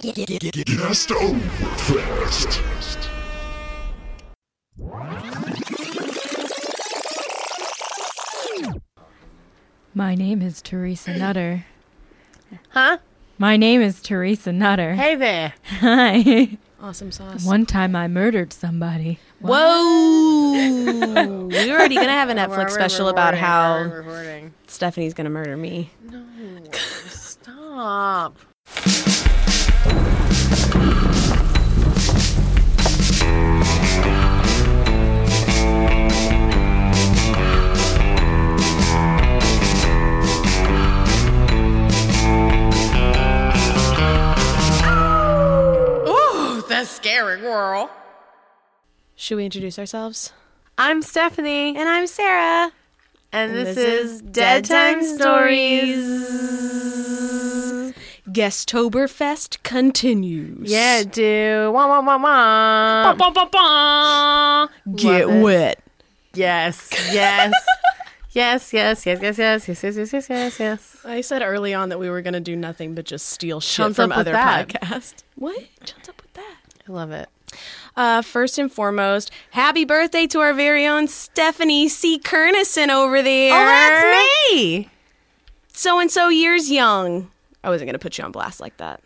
Guest Overfest. My name is Teresa Nutter. Huh? My name is Teresa Nutter. Hey there. Hi. Awesome sauce. One time I murdered somebody. Whoa! We're already gonna have a Netflix special about how. Stephanie's gonna murder me. No, stop. Ooh, scary, girl. Should we introduce ourselves? I'm Stephanie, And I'm Sarah. and this, this is is Dead Time Stories. Guesttoberfest continues. Yeah, dude. Wah, wah, wah, wah. Ba, ba, ba. Get Love it. wet. Yes, yes. yes, yes, yes, yes, yes, yes, yes, yes, yes, yes, yes. I said early on that we were gonna do nothing but just steal shit Chums from up with other that. podcasts. What? Chums up with that. I love it. Uh, first and foremost, happy birthday to our very own Stephanie C. Kernison over there. Oh, that's me. So and so years young. I wasn't gonna put you on blast like that.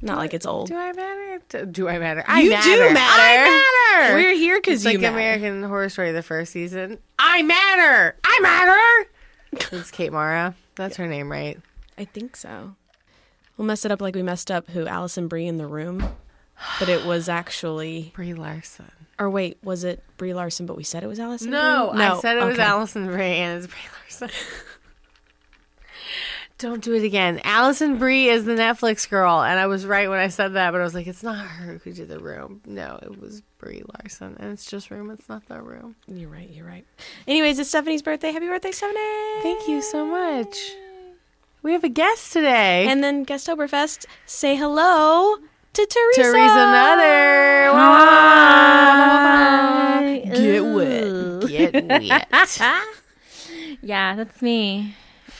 Not like it's old. Do I matter? Do- Do I matter? I You matter. do matter. I matter. We're here because it's you like matter. American Horror Story, the first season. I matter. I matter. it's Kate Mara. That's her name, right? I think so. We'll mess it up like we messed up who Alison Brie in the room, but it was actually. Brie Larson. Or wait, was it Brie Larson? But we said it was Alison. No, Brie? I said it was. Alison Brie and it's Brie Larson. Don't do it again. Alison Brie is the Netflix girl, and I was right when I said that, but I was like, it's not her who did the room. No, it was Brie Larson, and it's just room. It's not the room. You're right. You're right. Anyways, it's Stephanie's birthday. Happy birthday, Stephanie! Thank you so much. We have a guest today. And then guest Guesttoberfest, say hello to Teresa. Teresa Nutter. Hi. Get Ooh. Get wet. Yeah, that's me.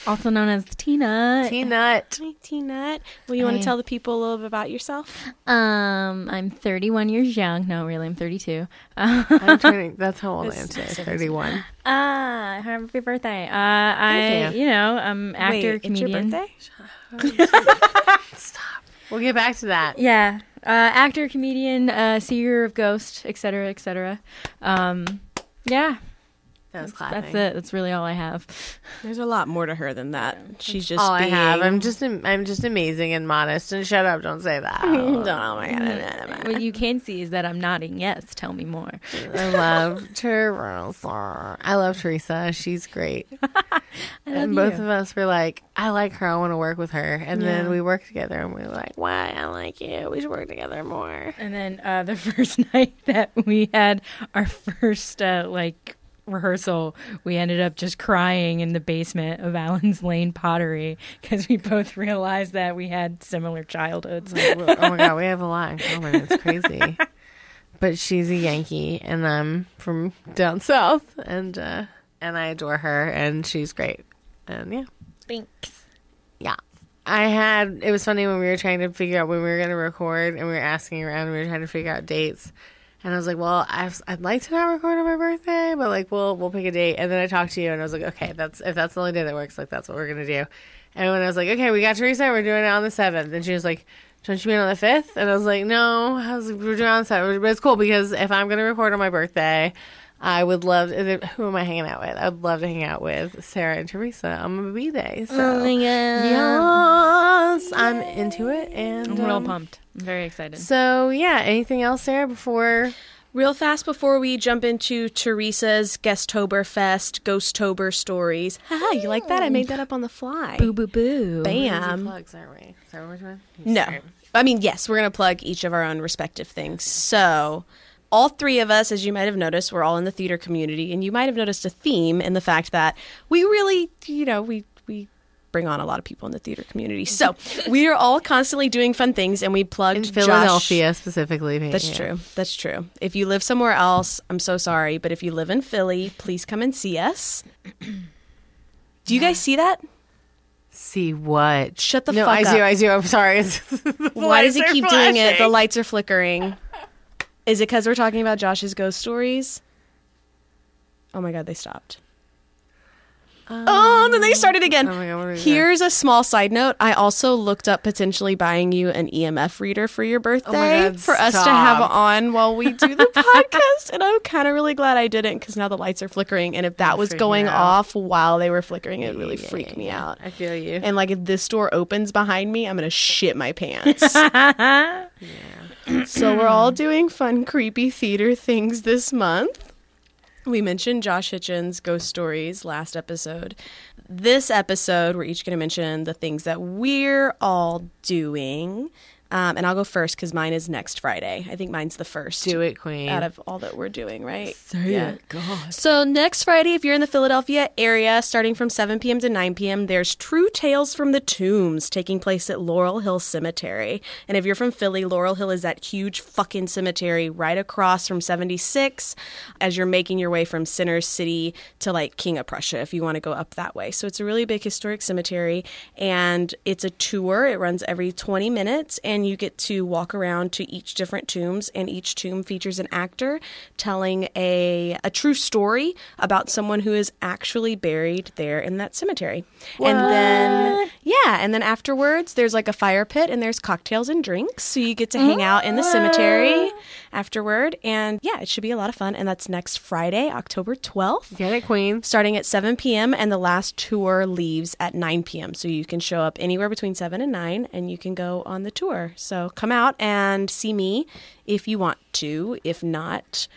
Also known as Tina. T Nut. Hi, T-Nut. Well, you want to tell the people a little bit about yourself? Um, I'm 31 years young. No, really, I'm 32. Uh, I'm turning. That's how old I am today. it's- Thirty-one. ah, happy birthday. Uh, I, you. you know, I'm actor, Wait, comedian. It's your birthday? We'll get back to that. Yeah, uh, actor, comedian, uh, seer of ghost, etc., etc. Um, yeah, That was that's it. That's really all I have. There's a lot more to her than that. She's just all I have. I'm just I'm just amazing and modest. And shut up, don't say that. don't. oh my god. what you can see is that I'm nodding. Yes, tell me more. I love Teresa. I love Teresa. She's great. I and both you. of us were like, I like her. I want to work with her. And Yeah. then we worked together, and we were like, Why? I like you. We should work together more. And then uh, the first night that we had our first uh, like rehearsal, we ended up just crying in the basement of Allen's Lane Pottery because we both realized that we had similar childhoods. Oh my god, we have a lot in common. It's crazy. but she's a Yankee, and I'm from down south, and uh, and I adore her, and she's great. And yeah, Thanks. yeah. I had it was funny when we were trying to figure out when we were going to record, and we were asking around, and we were trying to figure out dates. And I was like, "Well, I've, I'd like to not record on my birthday, but like, we'll we'll pick a date." And then I talked to you, and I was like, "Okay, that's if that's the only day that works, like that's what we're gonna do." And when I was like, "Okay, we got Teresa, we're doing it on the seventh, and she was like, "Don't you mean on the 5th? And I was like, "No." I was like, "We're doing it on the seventh, but it's cool because if I'm gonna record on my birthday, I would love. Who am I hanging out with? I would love to hang out with Sarah and Teresa on my b day. So Oh my god. yes, I'm into it, and I'm real um, pumped. I'm very excited. So yeah, anything else, Sarah? Before Real fast before we jump into Teresa's Guesttoberfest Ghosttober stories. Haha, you like that? I made that up on the fly. Boo boo boo. Bam. plugs, aren't we? Is that what? No. Sorry. I mean, yes, we're going to plug each of our own respective things. So, all three of us, as you might have noticed, we're all in the theater community, and you might have noticed a theme in the fact that we really, you know, we we bring on a lot of people in the theater community. So, we are all constantly doing fun things, and we plugged In Josh- Philadelphia specifically. That's yeah. true. That's true. If you live somewhere else, I'm so sorry, but if you live in Philly, please come and see us. Do you guys see that? See what? Shut the no, fuck I up. do. I do. I'm sorry. Why does he keep doing it? The lights are flickering. Is it because we're talking about Josh's ghost stories? Oh my god, they stopped. Oh, then they started again. oh God? Here's a small side note. I also looked up potentially buying you an EMF reader for your oh birthday Oh God, for us to have on while we do the podcast. And I'm kind of really glad I didn't because now the lights are flickering. And if that was freak you going off while they were flickering, it would really Yeah, freak yeah, me yeah. out. I feel you. And like if this door opens behind me, I'm gonna shit my pants. yeah. So we're all doing fun, creepy theater things this month. We mentioned Josh Hitchens' ghost stories last episode. This episode, we're each going to mention the things that we're all doing. Um, and I'll go first because mine is next Friday. I think mine's the first do it, Queen. out of all that we're doing, right? it, God. So next Friday, if you're in the Philadelphia area, starting from 7 p.m. to 9 p.m., there's True Tales from the Tombs taking place at Laurel Hill Cemetery. And if you're from Philly, Laurel Hill is that huge fucking cemetery right across from 76 as you're making your way from Center City to like King of Prussia if you want to go up that way. So it's a really big historic cemetery and it's a tour. It runs every 20 minutes and you get to walk around to each different tombs and each tomb features an actor telling a a true story about someone who is actually buried there in that cemetery. And then yeah, and then afterwards there's like a fire pit and there's cocktails and drinks. So you get to hang out in the ah. cemetery afterward and yeah, it should be a lot of fun and that's next Friday, October 12th Get it, Queen. starting at 7 p.m. and the last tour leaves at 9 p.m. So you can show up anywhere between 7 and 9 and you can go on the tour. So come out and see me if you want to. If not,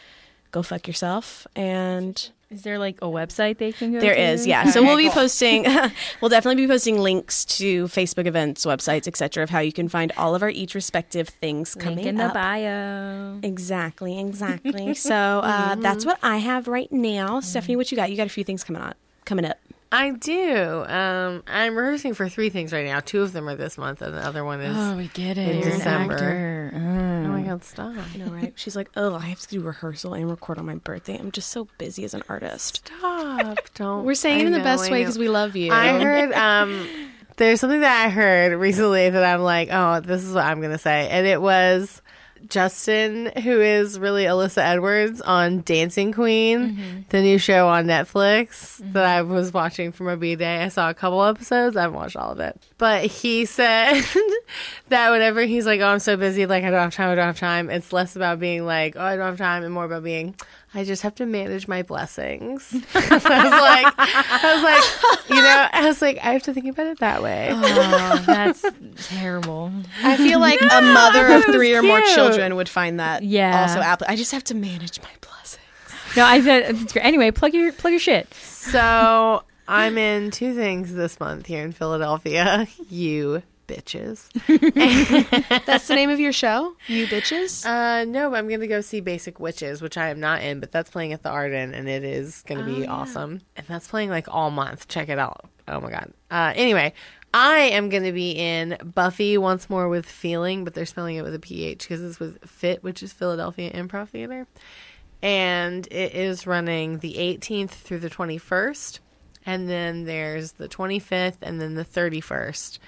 go fuck yourself and Is there like a website they can go there to? is, yeah. So we'll be posting, we'll definitely be posting links to Facebook events, websites, etc., of how you can find all of our each respective things Link coming in the up. bio. Exactly, exactly. so uh, that's what I have right now. Stephanie, what you got? You got a few things coming on, coming up. I do. Um, I'm rehearsing for three things right now. Two of them are this month, and the other one is. Oh, we get it. in You're an December. actor. Oh Mm. my god, stop! I know, right? She's like, oh, I have to do rehearsal and record on my birthday. I'm just so busy as an artist. Stop! Don't. We're saying I it in the know, best I way because we love you. I heard um there's something that I heard recently that I'm like, oh, this is what I'm gonna say. And it was Justin, who is really Alyssa Edwards on Dancing Queen, mm-hmm. the new show on Netflix mm-hmm. that I was watching for my B day. I saw a couple episodes, I haven't watched all of it. But he said that whenever he's like, Oh, I'm so busy, like I don't have time, I don't have time, it's less about being like, Oh, I don't have time and more about being I just have to manage my blessings. I was like, I was like, you know, I was like, I have to think about it that way. Oh, that's terrible. I feel like a mother of three or more children would find that Yeah. also apple. I just have to manage my blessings. No, I said it's great. Anyway, plug your plug your shit. So I'm in two things this month here in Philadelphia. You bitches. That's the name of your show, you bitches. Uh, no, but I'm gonna go see Basic Witches, which I am not in, but that's playing at the Arden, and it is gonna be awesome. And that's playing like all month. Check it out. Oh my god. Uh, anyway, I am gonna be in Buffy once more with Feeling, but they're spelling it with a PH because it's with PHIT, which is Philadelphia Improv Theater, and it is running the 18th through the 21st, and then there's the 25th, and then the 31st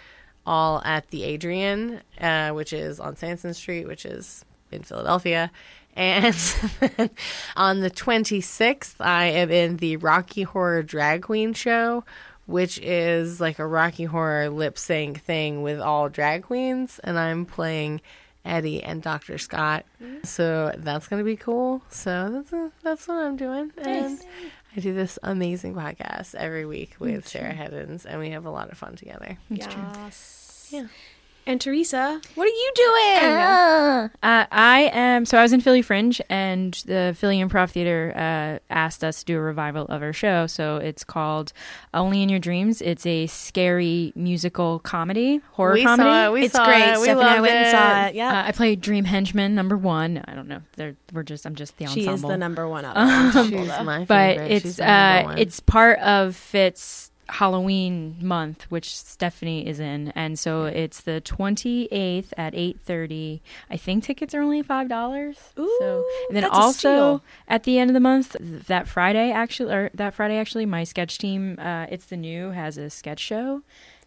all at the Adrienne, uh, which is on Sansom Street, which is in Philadelphia. And on the 26th, I am in the Rocky Horror Drag Queen show, which is like a Rocky Horror lip sync thing with all drag queens. And I'm playing Eddie and Dr. Scott. So that's going to be cool. So that's, that's what I'm doing. And I do this amazing podcast every week with Sarah Heddens, and we have a lot of fun together. Yes. Yeah. And Teresa, what are you doing? Uh, I am. So I was in Philly Fringe, and the Philly Improv Theater uh, asked us to do a revival of our show. So it's called Only in Your Dreams. It's a scary musical comedy, horror we comedy. saw it. We it's saw great. it. We Stephanie and I loved went and saw it. Yeah. Uh, I played Dream Henchman number one. I don't know. They're, we're just. I'm just the she ensemble. is the number one of the ensemble, She's though. my but favorite. it's She's my uh it's part of PHIT's Halloween month, which Stephanie is in, and so it's the twenty eighth at eight thirty. I think tickets are only five dollars. So and then also at the end of the month, that Friday actually, or that Friday actually, my sketch team, uh, it's the new has a sketch show.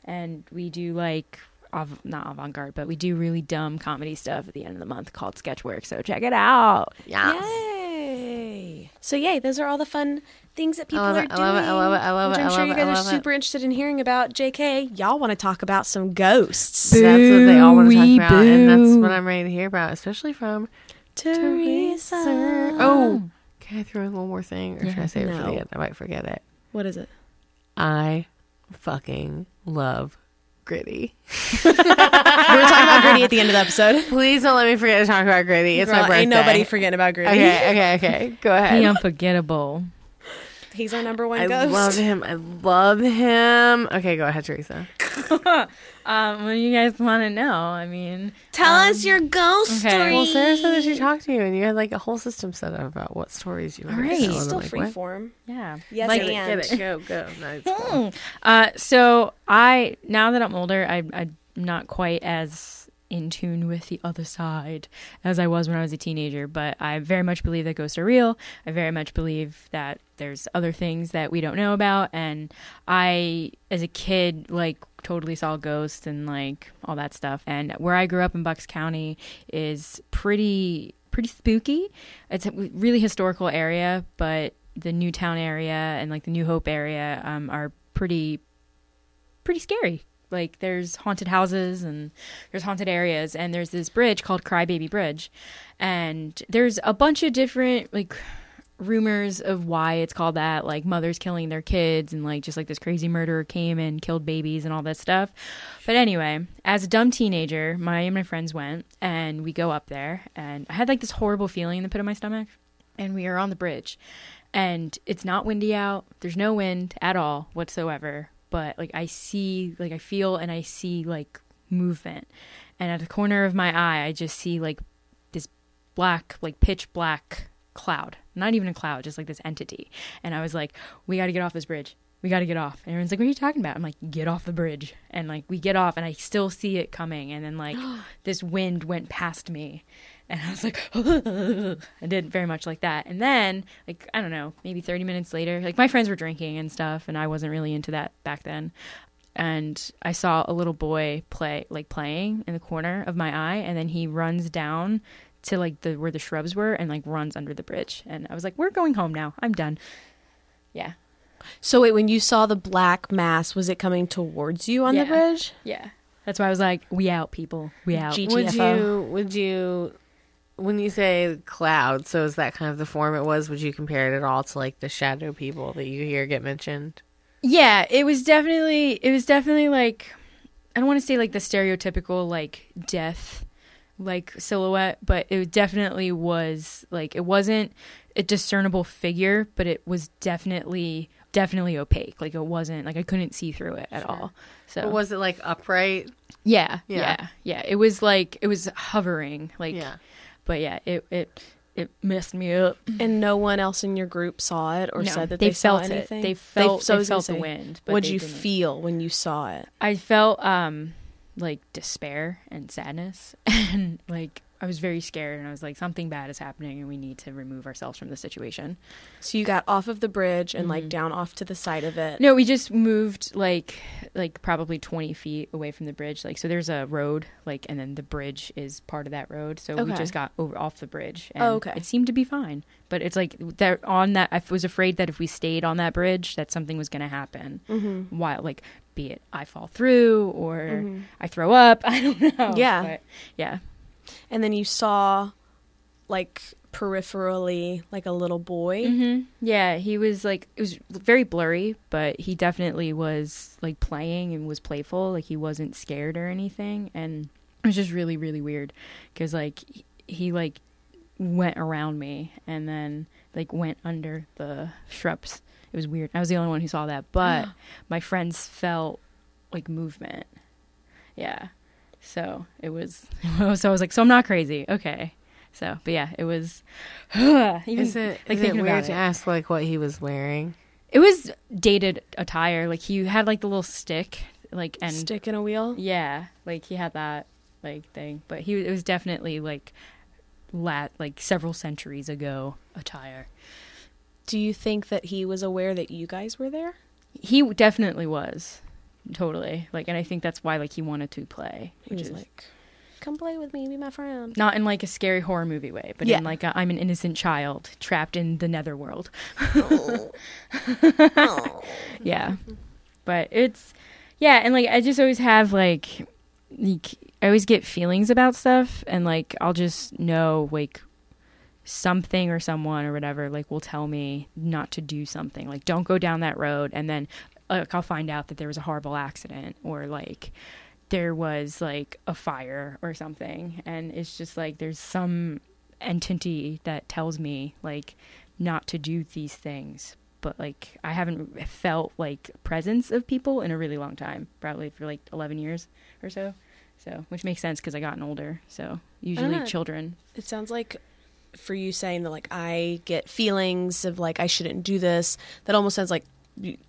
and we do like av- not avant-garde, but we do really dumb comedy stuff at the end of the month called Sketchwork. So check it out. Yeah. Yay! So yay, those are all the fun things that people are it, doing. I love it, I love it, I love which it, I'm sure love you it, guys are love it. super interested in hearing about. JK, y'all want to talk about some ghosts? That's what they all want to talk Booey about, and that's what I'm ready to hear about, especially from Teresa. Oh, oh, can I throw in one more thing, or should Yeah. I save it for No. the end? I might forget it. What is it? I fucking love gritty. we were talking about Gritty at the end of the episode. Please don't let me forget to talk about gritty. It's Girl, my birthday. Ain't nobody forgetting about Gritty. Okay, okay, okay. Go ahead. The unforgettable. He's our number one I ghost. love him. I love him. Okay, go ahead, Teresa. Um, what do you guys want to know? I mean, Tell us your ghost okay. story. Well, Sarah said that she talked to you, and you had like a whole system set up about what stories you were. Gonna right. tell, It's and still like, free what? form. yeah. Yes, Like, and. Get it, go, go. No, it's cool. Uh, so I now that I'm older, I, I'm not quite as in tune with the other side as I was when I was a teenager. But I very much believe that ghosts are real. I very much believe that there's other things that we don't know about. And I, as a kid, like totally saw ghosts and like all that stuff. And where I grew up in Bucks County is pretty pretty spooky. It's a really historical area, but the Newtown area and like the New Hope area um, are pretty pretty scary. Like there's haunted houses and there's haunted areas and there's this bridge called Crybaby Bridge. And there's a bunch of different like rumors of why it's called that, like mothers killing their kids and like just like this crazy murderer came and killed babies and all that stuff. But anyway, as a dumb teenager, my and my friends went and we go up there and I had like this horrible feeling in the pit of my stomach and we are on the bridge and it's not windy out. There's no wind at all whatsoever. But like I see, like I feel, and I see like movement. And at the corner of my eye, I just see like this black, like pitch black cloud. Not even a cloud, just like this entity. And I was like, we got to get off this bridge. We got to get off. And everyone's like, what are you talking about? I'm like, get off the bridge. And like, we get off, and I still see it coming. And then like, this wind went past me. And I was like, I did very much like that. And then, like, I don't know, maybe 30 minutes later, like, my friends were drinking and stuff, and I wasn't really into that back then. And I saw a little boy play, like, playing in the corner of my eye, and then he runs down to, like, the where the shrubs were and, like, runs under the bridge. And I was like, we're going home now. I'm done. Yeah. So wait, when you saw the black mass, was it coming towards you on Yeah. the bridge? Yeah. That's why I was like, we out, people. We out. G- Would you? Would you? When you say cloud, so is that kind of the form it was? Would you compare it at all to like the shadow people that you hear get mentioned? Yeah, it was definitely it was definitely like I don't want to say like the stereotypical like death like silhouette, but it definitely was like it wasn't a discernible figure, but it was definitely definitely opaque. Like it wasn't like I couldn't see through it at all. So Or was it like upright? yeah, Yeah. yeah, yeah, It was like it was hovering, like yeah. But yeah, it it it messed me up. And no one else in your group saw it or No, said that they they, saw felt it. They felt- so they felt the say, wind, What'd they you didn't. feel when you saw it? I felt um like despair and sadness and like I was very scared and I was like something bad is happening and we need to remove ourselves from the situation. So you got off of the bridge and Mm-hmm. like down off to the side of it. No, we just moved like like probably 20 feet away from the bridge. Like so there's a road like and then the bridge is part of that road. So we just got over off the bridge and Oh, okay. it seemed to be fine. But it's like that on that I was afraid that if we stayed on that bridge that something was going to happen. Mm-hmm. While like be it I fall through or I throw up, I don't know. Yeah. But yeah. And then you saw like peripherally like a little boy. hmm Yeah, he was like it was very blurry, but he definitely was like playing and was playful. Like he wasn't scared or anything, and it was just really really weird because like he, he like went around me and then like went under the shrubs. It was weird. I was the only one who saw that, but my friends felt like movement. Yeah. So it was, so I was like, so I'm not crazy. Okay. So, but yeah, it was, even, Is it like is it weird to it. ask like what he was wearing? It was dated attire. Like he had like the little stick, like and Stick in a wheel. yeah, like he had that like thing. But he it was definitely like lat like several centuries ago attire. Do you think that he was aware that you guys were there? He definitely was. Totally. Like, and I think that's why like he wanted to play, He which was is like, "Come play with me, be my friend." not in like a scary horror movie way, but Yeah. in like a, I'm an innocent child trapped in the netherworld. Oh. Oh. yeah but it's yeah and like i just always have like like, i always get feelings about stuff and like i'll just know like something or someone or whatever like will tell me not to do something like don't go down that road and then like i'll find out that there was a horrible accident or like there was like a fire or something and it's just like there's some entity that tells me like not to do these things but like I haven't felt like presence of people in a really long time, probably for like 11 years or so. So, which makes sense because I gotten older. So, usually uh-huh. children. It sounds like for you saying that like I get feelings of like I shouldn't do this. That almost sounds like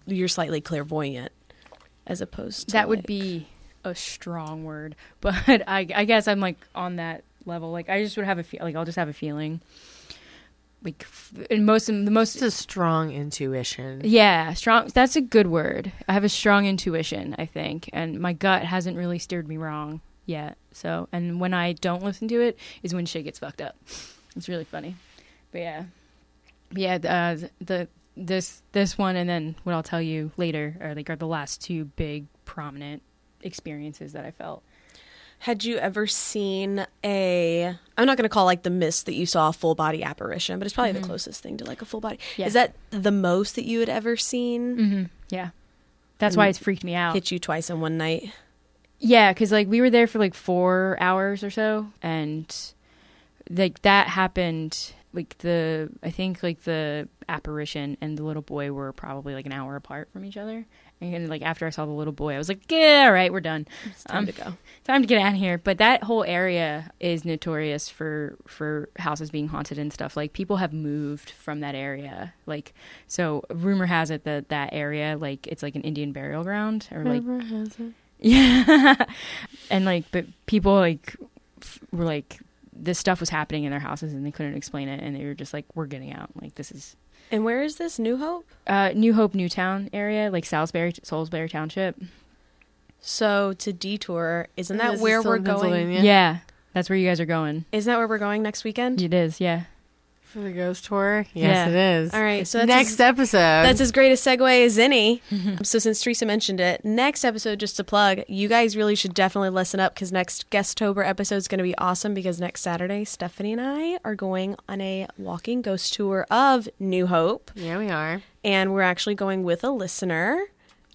you're slightly clairvoyant, as opposed to That would like- be a strong word, but I, I guess I'm like on that level. Like I just would have a feel. Like I'll just have a feeling. Like f- and most the most It's a strong intuition. Yeah, strong. That's a good word. I have a strong intuition, I think, and my gut hasn't really steered me wrong yet. So, and when I don't listen to it, is when shit gets fucked up. It's really funny, but yeah, but yeah. Uh, the this this one, and then what I'll tell you later are like are the last two big prominent experiences that I felt. Had you ever seen a? I'm not going to call like the mist that you saw a full body apparition, but it's probably the closest thing to like a full body. Yeah. Is that the most that you had ever seen? Mm-hmm. Yeah, that's why it's freaked me out. Hit you twice in one night. Yeah, because like we were there for like four hours or so, and like that happened. Like the, I think like the apparition and the little boy were probably like an hour apart from each other. And like after I saw the little boy, I was like, "Yeah, all right, we're done. It's time Um, to go. Time to get out of here." But that whole area is notorious for for houses being haunted and stuff. Like people have moved from that area. Like so, rumor has it that that area, like it's like an Indian burial ground or like Rumor has it. yeah. and like, but people like f- were like, this stuff was happening in their houses and they couldn't explain it. And they were just like, we're getting out. Like, this is And where is this New Hope? uh, New Hope, Newtown area, like Solebury, Solebury Township. So to detour, isn't that where we're going? Yeah. That's where you guys are going. Isn't that where we're going next weekend? It is. Yeah. For the ghost tour? Yes, Yeah. it is. All right, so that's Next as, episode. that's as great a segue as any. so since Teresa mentioned it, next episode, just to plug, you guys really should definitely listen up because next Guestober episode is going to be awesome because next Saturday, Stephanie and I are going on a walking ghost tour of New Hope, yeah, we are. and we're actually going with a listener,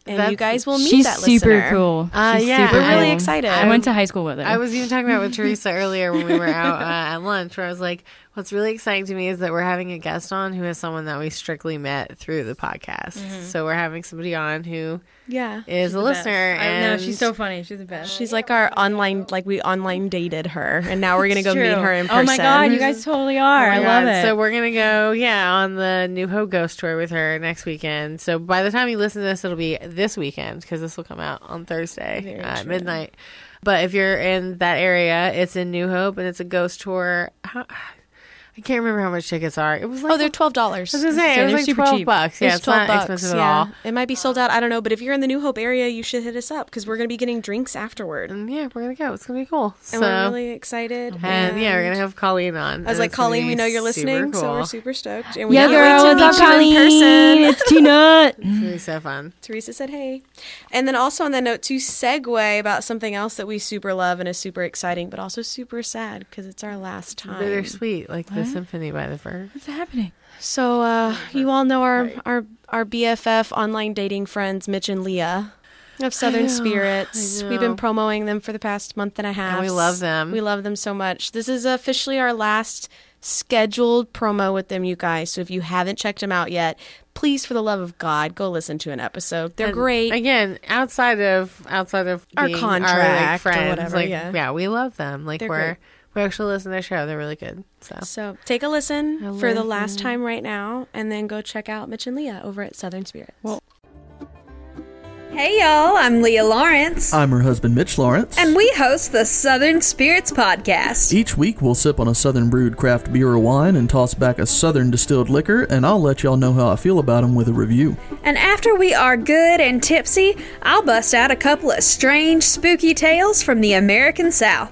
and you guys will meet She's that super cool. Uh, She's yeah, super We're really excited. I went to high school with her. I was even talking about with Teresa earlier when we were out uh, at lunch, where I was like, "What's really exciting to me is that we're having a guest on who is someone that we strictly met through the podcast. So we're having somebody on who Yeah. is a the best. listener, I and know she's so funny. She's the best. She's like our online, like we online dated her, and now we're gonna go It's meet her in person. Oh my god, you guys totally are. Oh I my love God. it. So we're gonna go, yeah, on the New Hope Ghost Tour with her next weekend. So by the time you listen to this, it'll be this weekend because this will come out on Thursday Very at true. midnight. But if you're in that area, it's in New Hope and it's a ghost tour. How, I can't remember how much tickets are. It was like Oh, they're twelve dollars. I was gonna say it was like super twelve cheap. bucks. Yeah, it's, not expensive at all. It might be sold out. I don't know, but if you're in the New Hope area, you should hit us up because we're gonna be getting drinks afterward, and And yeah, we're gonna go. It's gonna be cool. And we're really excited. and yeah, we're gonna have Colleen on. I was like, Colleen, we know you're listening, so we're super stoked. And we yeah, can't wait to What's up, meet you in person. Colleen? It's T Nut. It's gonna be so fun. Teresa said, "Hey," and then also on that note, to segue about something else that we super love and is super exciting, but also super sad because it's our last time. Bittersweet, like the Symphony by the Verve. What's happening? So uh, you all know our, our our BFF online dating friends Mitch and Leah of Southern know, Spirits. We've been promoting them for the past month and a half. we love them. We love them so much. This is officially our last scheduled promo with them, you guys. So if you haven't checked them out yet, please, for the love of God, go listen to an episode. They're And great. Again, outside of outside of Our contract or like, friends, whatever, like, yeah. we love them. Like They're we're great. We actually listen to their show. They're really good. So so take a listen A for the last listen. time right now, and then go check out Mitch and Leah over at Southern Spirits. Well- Hey y'all, I'm Leah Lawrence. I'm her husband, Mitch Lawrence. and we host the Southern Spirits Podcast. Each week we'll sip on a southern brewed craft beer or wine and toss back a southern distilled liquor, and I'll let y'all know how I feel about them with a review. And after we are good and tipsy, I'll bust out a couple of strange, spooky tales from the American South.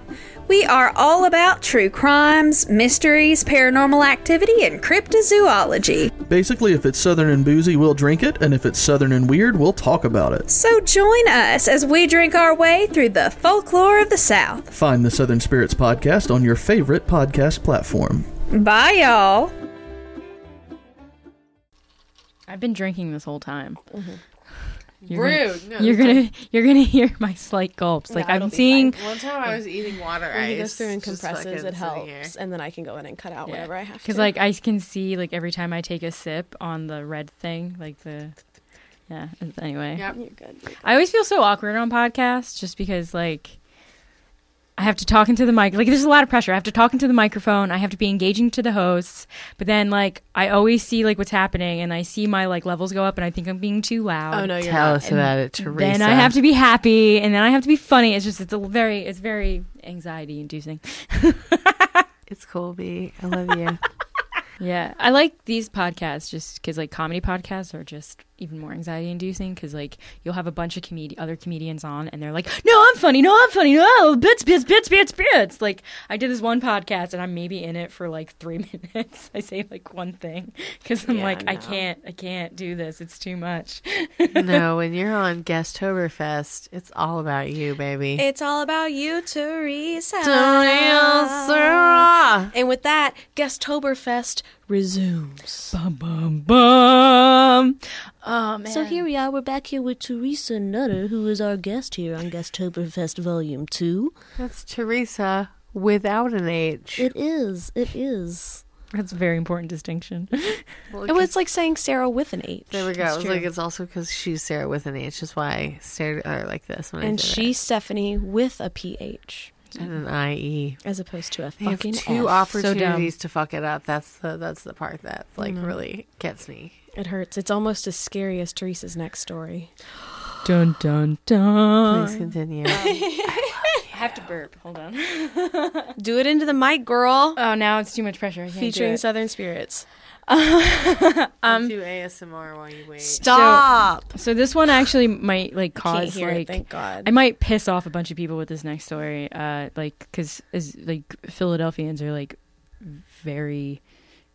We are all about true crimes, mysteries, paranormal activity, and cryptozoology. Basically, if it's southern and boozy, we'll drink it, and if it's southern and weird, we'll talk about it. So join us as we drink our way through the folklore of the South. Find the Southern Spirits Podcast on your favorite podcast platform. Bye, y'all. I've been drinking this whole time. Mm-hmm. You're Rude. Gonna, No, you're gonna you're gonna hear my slight gulps. Like No, I'm it'll seeing. One time I was eating water When he ice. goes through and just compresses, fucking it helps, and then I can go in and cut out whatever I have to. Because like I can see like every time I take a sip on the red thing, like the yeah. Anyway, Yep. you're good. I always feel so awkward on podcasts just because like I have to talk into the mic. Like there's a lot of pressure. I have to talk into the microphone. I have to be engaging to the hosts. But then like I always see like what's happening and I see my like levels go up and I think I'm being too loud. Oh no, you're Tell not. us about it, Teresa. Then I have to be happy and then I have to be funny. It's just it's a very it's very anxiety inducing. It's cool, B. I love you. Yeah, I like these podcasts just because like comedy podcasts are just even more anxiety inducing because like you'll have a bunch of comedi- other comedians on and they're like, no, I'm funny, no, I'm funny, no, bits, bits, bits, bits, bits. Like I did this one podcast and I'm maybe in it for like three minutes. I say like one thing because I'm Yeah, like, I can't, I can't do this. It's too much. no, when you're on Guesttoberfest, it's all about you, baby. It's all about you, Teresa. Teresa. And with that, Guesttoberfest resumes. Bum bum bum. Oh man. So here we are. We're back here with Teresa Nutter, who is our guest here on Guesttoberfest Volume 2. That's Teresa without an H. It is. It is. That's a very important distinction. Well, oh, It was like saying Sarah with an H. there we go. It's It's like it's also because she's Sarah with an H. That's why I stared at her like this when I and did she's Stephanie with a PH it. And an IE. as opposed to a They have fucking two F. opportunities to fuck it up. That's the that's the part that like mm-hmm. really gets me. It hurts. It's almost as scary as Teresa's next story. dun dun dun. Please continue. Um, I have to burp. Hold on. Do it into the mic, girl. Oh, now it's too much pressure. I can't do Featuring it. Southern Spirits. um, do ASMR while you wait. Stop. So this one actually might like Can't cause hear it, like thank God. I might piss off a bunch of people with this next story, uh, like because as like Philadelphians are like very,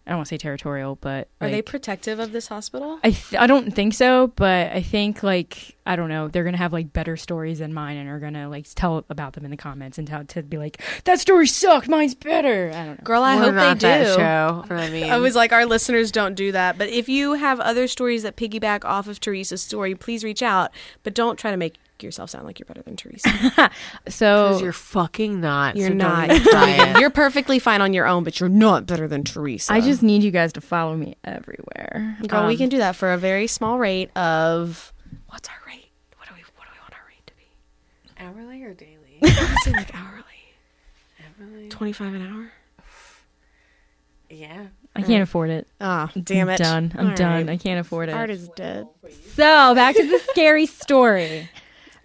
I don't want to say territorial, but Are they protective of this hospital? I th- I don't think so, but I think like I don't know they're gonna have like better stories than mine and are gonna like tell about them in the comments and tell to be like that story sucked, mine's better. I don't know. Girl, I We're hope not they that do. show. I mean, I was like, our listeners don't do that. But if you have other stories that piggyback off of Teresa's story, please reach out. But don't try to make yourself sound like you're better than Teresa. So you're fucking not. You're so don't not. even try it. you're perfectly fine on your own, but you're not better than Teresa. I just need you guys to follow me everywhere. girl, we Um, can do that for a very small rate of what's our rate? What do we what do we want our rate to be? hourly or daily. I'd say like hourly, hourly. twenty five an hour. Yeah. I can't afford it. Ah, damn it! I'm done. I'm All done. right. I can't afford it. Art is dead. So back to the scary story.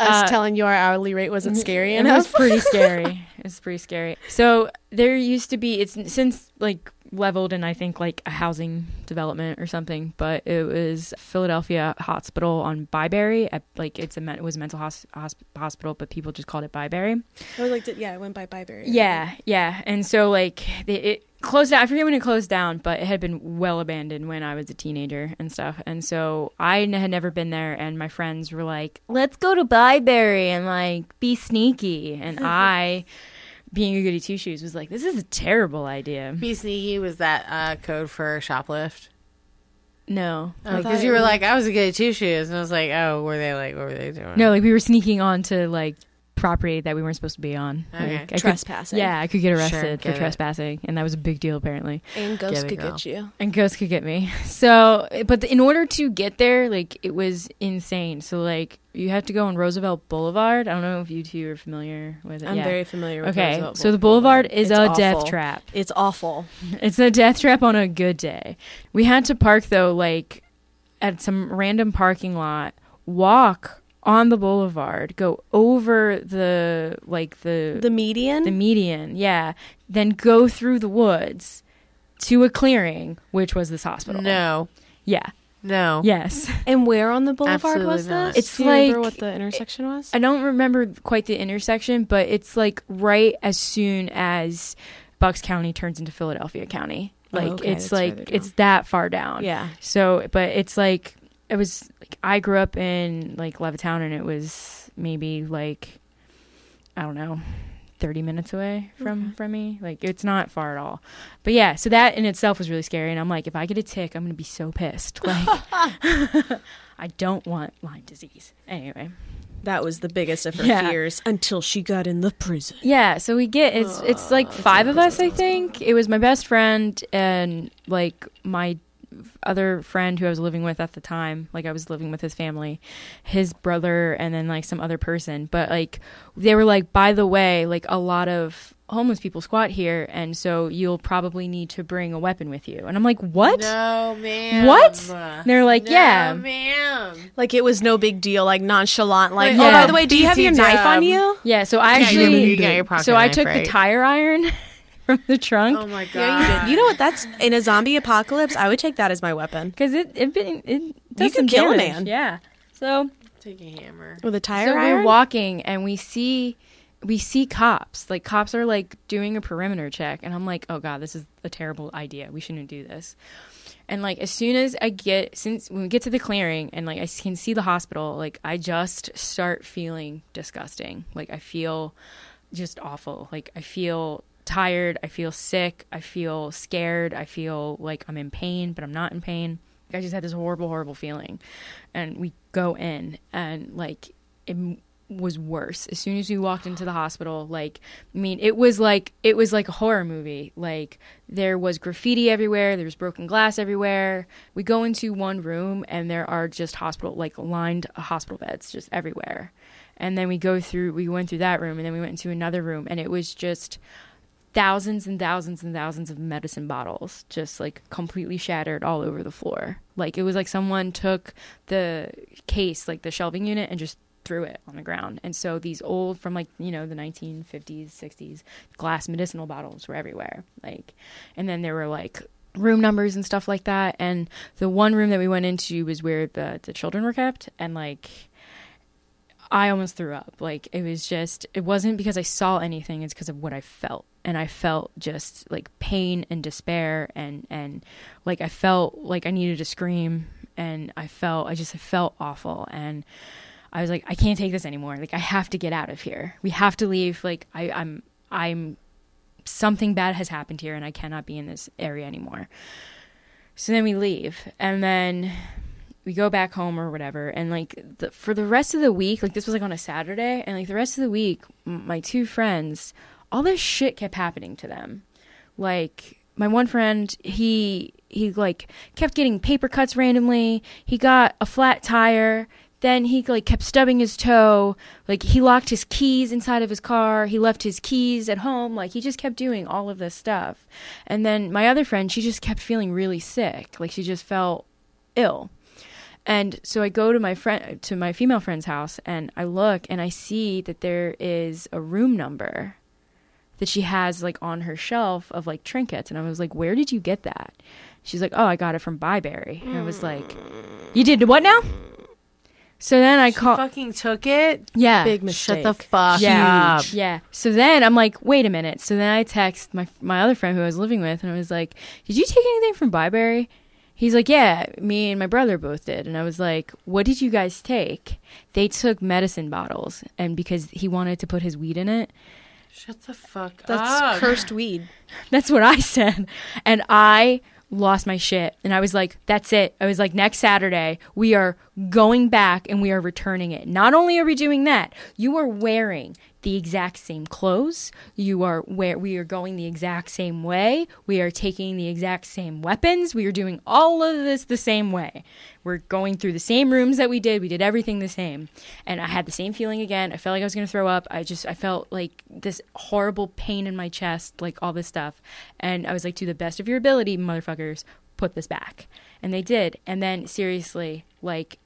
Us Uh, telling you our hourly rate wasn't scary and It was pretty scary. It's pretty scary. So there used to be it's since like leveled in I think like a housing development or something, but it was Philadelphia Hospital on Byberry. At, like it's a it was a mental hos- hosp- hospital, but people just called it Byberry. I was like, yeah, it went by Byberry. Yeah, yeah. And so like they, it closed down. I forget when it closed down, but it had been well abandoned when I was a teenager and stuff. And so I n- had never been there, and my friends were like, "Let's go to Byberry and like be sneaky." And I, being a goody two shoes, was like, "This is a terrible idea." Be sneaky was that uh, code for shoplift? No, like, Because you were like, I was a good two shoes, and I was like, oh, were they like, what were they doing? no, like we were sneaking onto like property that we weren't supposed to be on. Okay. Like, I could- Trespassing. yeah, I could get Sure, arrested get for it. trespassing, and that was a big deal apparently. and ghosts Get could girl. get you. and ghosts could get me. So, but in order to get there, like it was insane. So, like you have to go on Roosevelt Boulevard. I don't know if you two are familiar with it. I'm Yeah. very familiar with okay. Roosevelt So the boulevard is It's a awful. death trap. It's awful. It's a death trap on a good day. We had to park though, like at some random parking lot, walk on the boulevard, go over the like the The median. the median, yeah, then go through the woods to a clearing, which was this hospital. No, Yeah. no. Yes. and where on the boulevard Absolutely was not. this? It's Do you remember like- what the intersection was. I don't remember quite the intersection, but it's like right as soon as Bucks County turns into Philadelphia County. Oh, Like okay, it's that's like it's that far down. yeah. So, but it's like it was like I grew up in like Levittown, and it was maybe like I don't know, thirty minutes away from from me. Like it's not far at all. But yeah, so that in itself was really scary, and I'm like, if I get a tick, I'm gonna be so pissed. Like I don't want Lyme disease. Anyway, That was the biggest of her Yeah. fears until she got in the prison. yeah. So we get it's it's like five of us. I think it was my best friend and like my other friend who I was living with at the time, like I was living with his family, his brother, and then like some other person. But like they were like, by the way, like a lot of homeless people squat here, and so you'll probably need to bring a weapon with you. And I'm like, what? No, ma'am. What? They're like, no, yeah. ma'am. Like it was no big deal, like nonchalant. Like, Like, oh, yeah. by the way, do you have your knife on you? Yeah. So I Yeah, actually, you- you got your pocket so I took right? the tire iron from the trunk. Oh my god. Yeah, you. You know what? That's in a zombie apocalypse. I would take that as my weapon because it it been it does You some could kill a man. Yeah. So Take a hammer. with a tire so iron. we're walking and we see we see cops. Like cops are like doing a perimeter check, and I'm like, oh god, this is a terrible idea. We shouldn't do this. And like as soon as I get since when we get to the clearing and like I can see the hospital, like I just start feeling disgusting. Like I feel just awful. Like I feel tired, I feel sick, I feel scared, I feel like I'm in pain, but I'm not in pain. I just had this horrible, horrible feeling. And we go in and like it was worse. As soon as we walked into the hospital, like I mean, it was like it was like a horror movie. Like there was graffiti everywhere, there was broken glass everywhere. We go into one room and there are just hospital like lined uh, hospital beds just everywhere. And then we go through we went through that room and then we went into another room and it was just thousands and thousands and thousands of medicine bottles just like completely shattered all over the floor. Like it was like someone took the case, like the shelving unit, and just threw it on the ground. And so these old from like, you know, the 1950s, 60s glass medicinal bottles were everywhere. Like and then there were like room numbers and stuff like that and the one room that we went into was where the the children were kept and like I almost threw up. Like it was just it wasn't because I saw anything, it's because of what I felt. And I felt just like pain and despair and and like I felt like I needed to scream and I felt I just felt awful and I was like I can't take this anymore. Like I have to get out of here. We have to leave. Like I I'm I'm something bad has happened here and I cannot be in this area anymore. So then we leave and then we go back home or whatever and like the, for the rest of the week like this was like on a saturday and like the rest of the week my two friends all this shit kept happening to them. Like my one friend he he like kept getting paper cuts randomly. He got a flat tire. Then he like kept stubbing his toe. Like he locked his keys inside of his car. He left his keys at home. Like he just kept doing all of this stuff. And then my other friend she just kept feeling really sick. Like she just felt ill. And so I go to my friend to my female friend's house and I look and I see that there is a room number that she has like on her shelf of like trinkets and I was like, "Where did you get that?" She's like, "Oh, I got it from Byberry." And I was like, "You did what now?" So then I call Fucking took it. Yeah. Big Shut mistake. the fuck yeah. up. Yeah. So then I'm like, wait a minute. So then I text my my other friend who I was living with, and I was like, "Did you take anything from Byberry?" He's like, "Yeah, me and my brother both did." And I was like, "What did you guys take?" They took medicine bottles, and because he wanted to put his weed in it, Shut the fuck That's up. That's cursed weed. That's what I said. And I lost my shit. And I was like, that's it. I was like, next Saturday, we are going back and we are returning it. Not only are we doing that, you are wearing the exact same clothes. You are where we are going the exact same way. We are taking the exact same weapons. We are doing all of this the same way. We're going through the same rooms that we did. We did everything the same. And I had the same feeling again. I felt like I was going to throw up. I just I felt like this horrible pain in my chest, like all this stuff. And I was like to the best of your ability, motherfuckers, put this back. And they did. And then seriously, like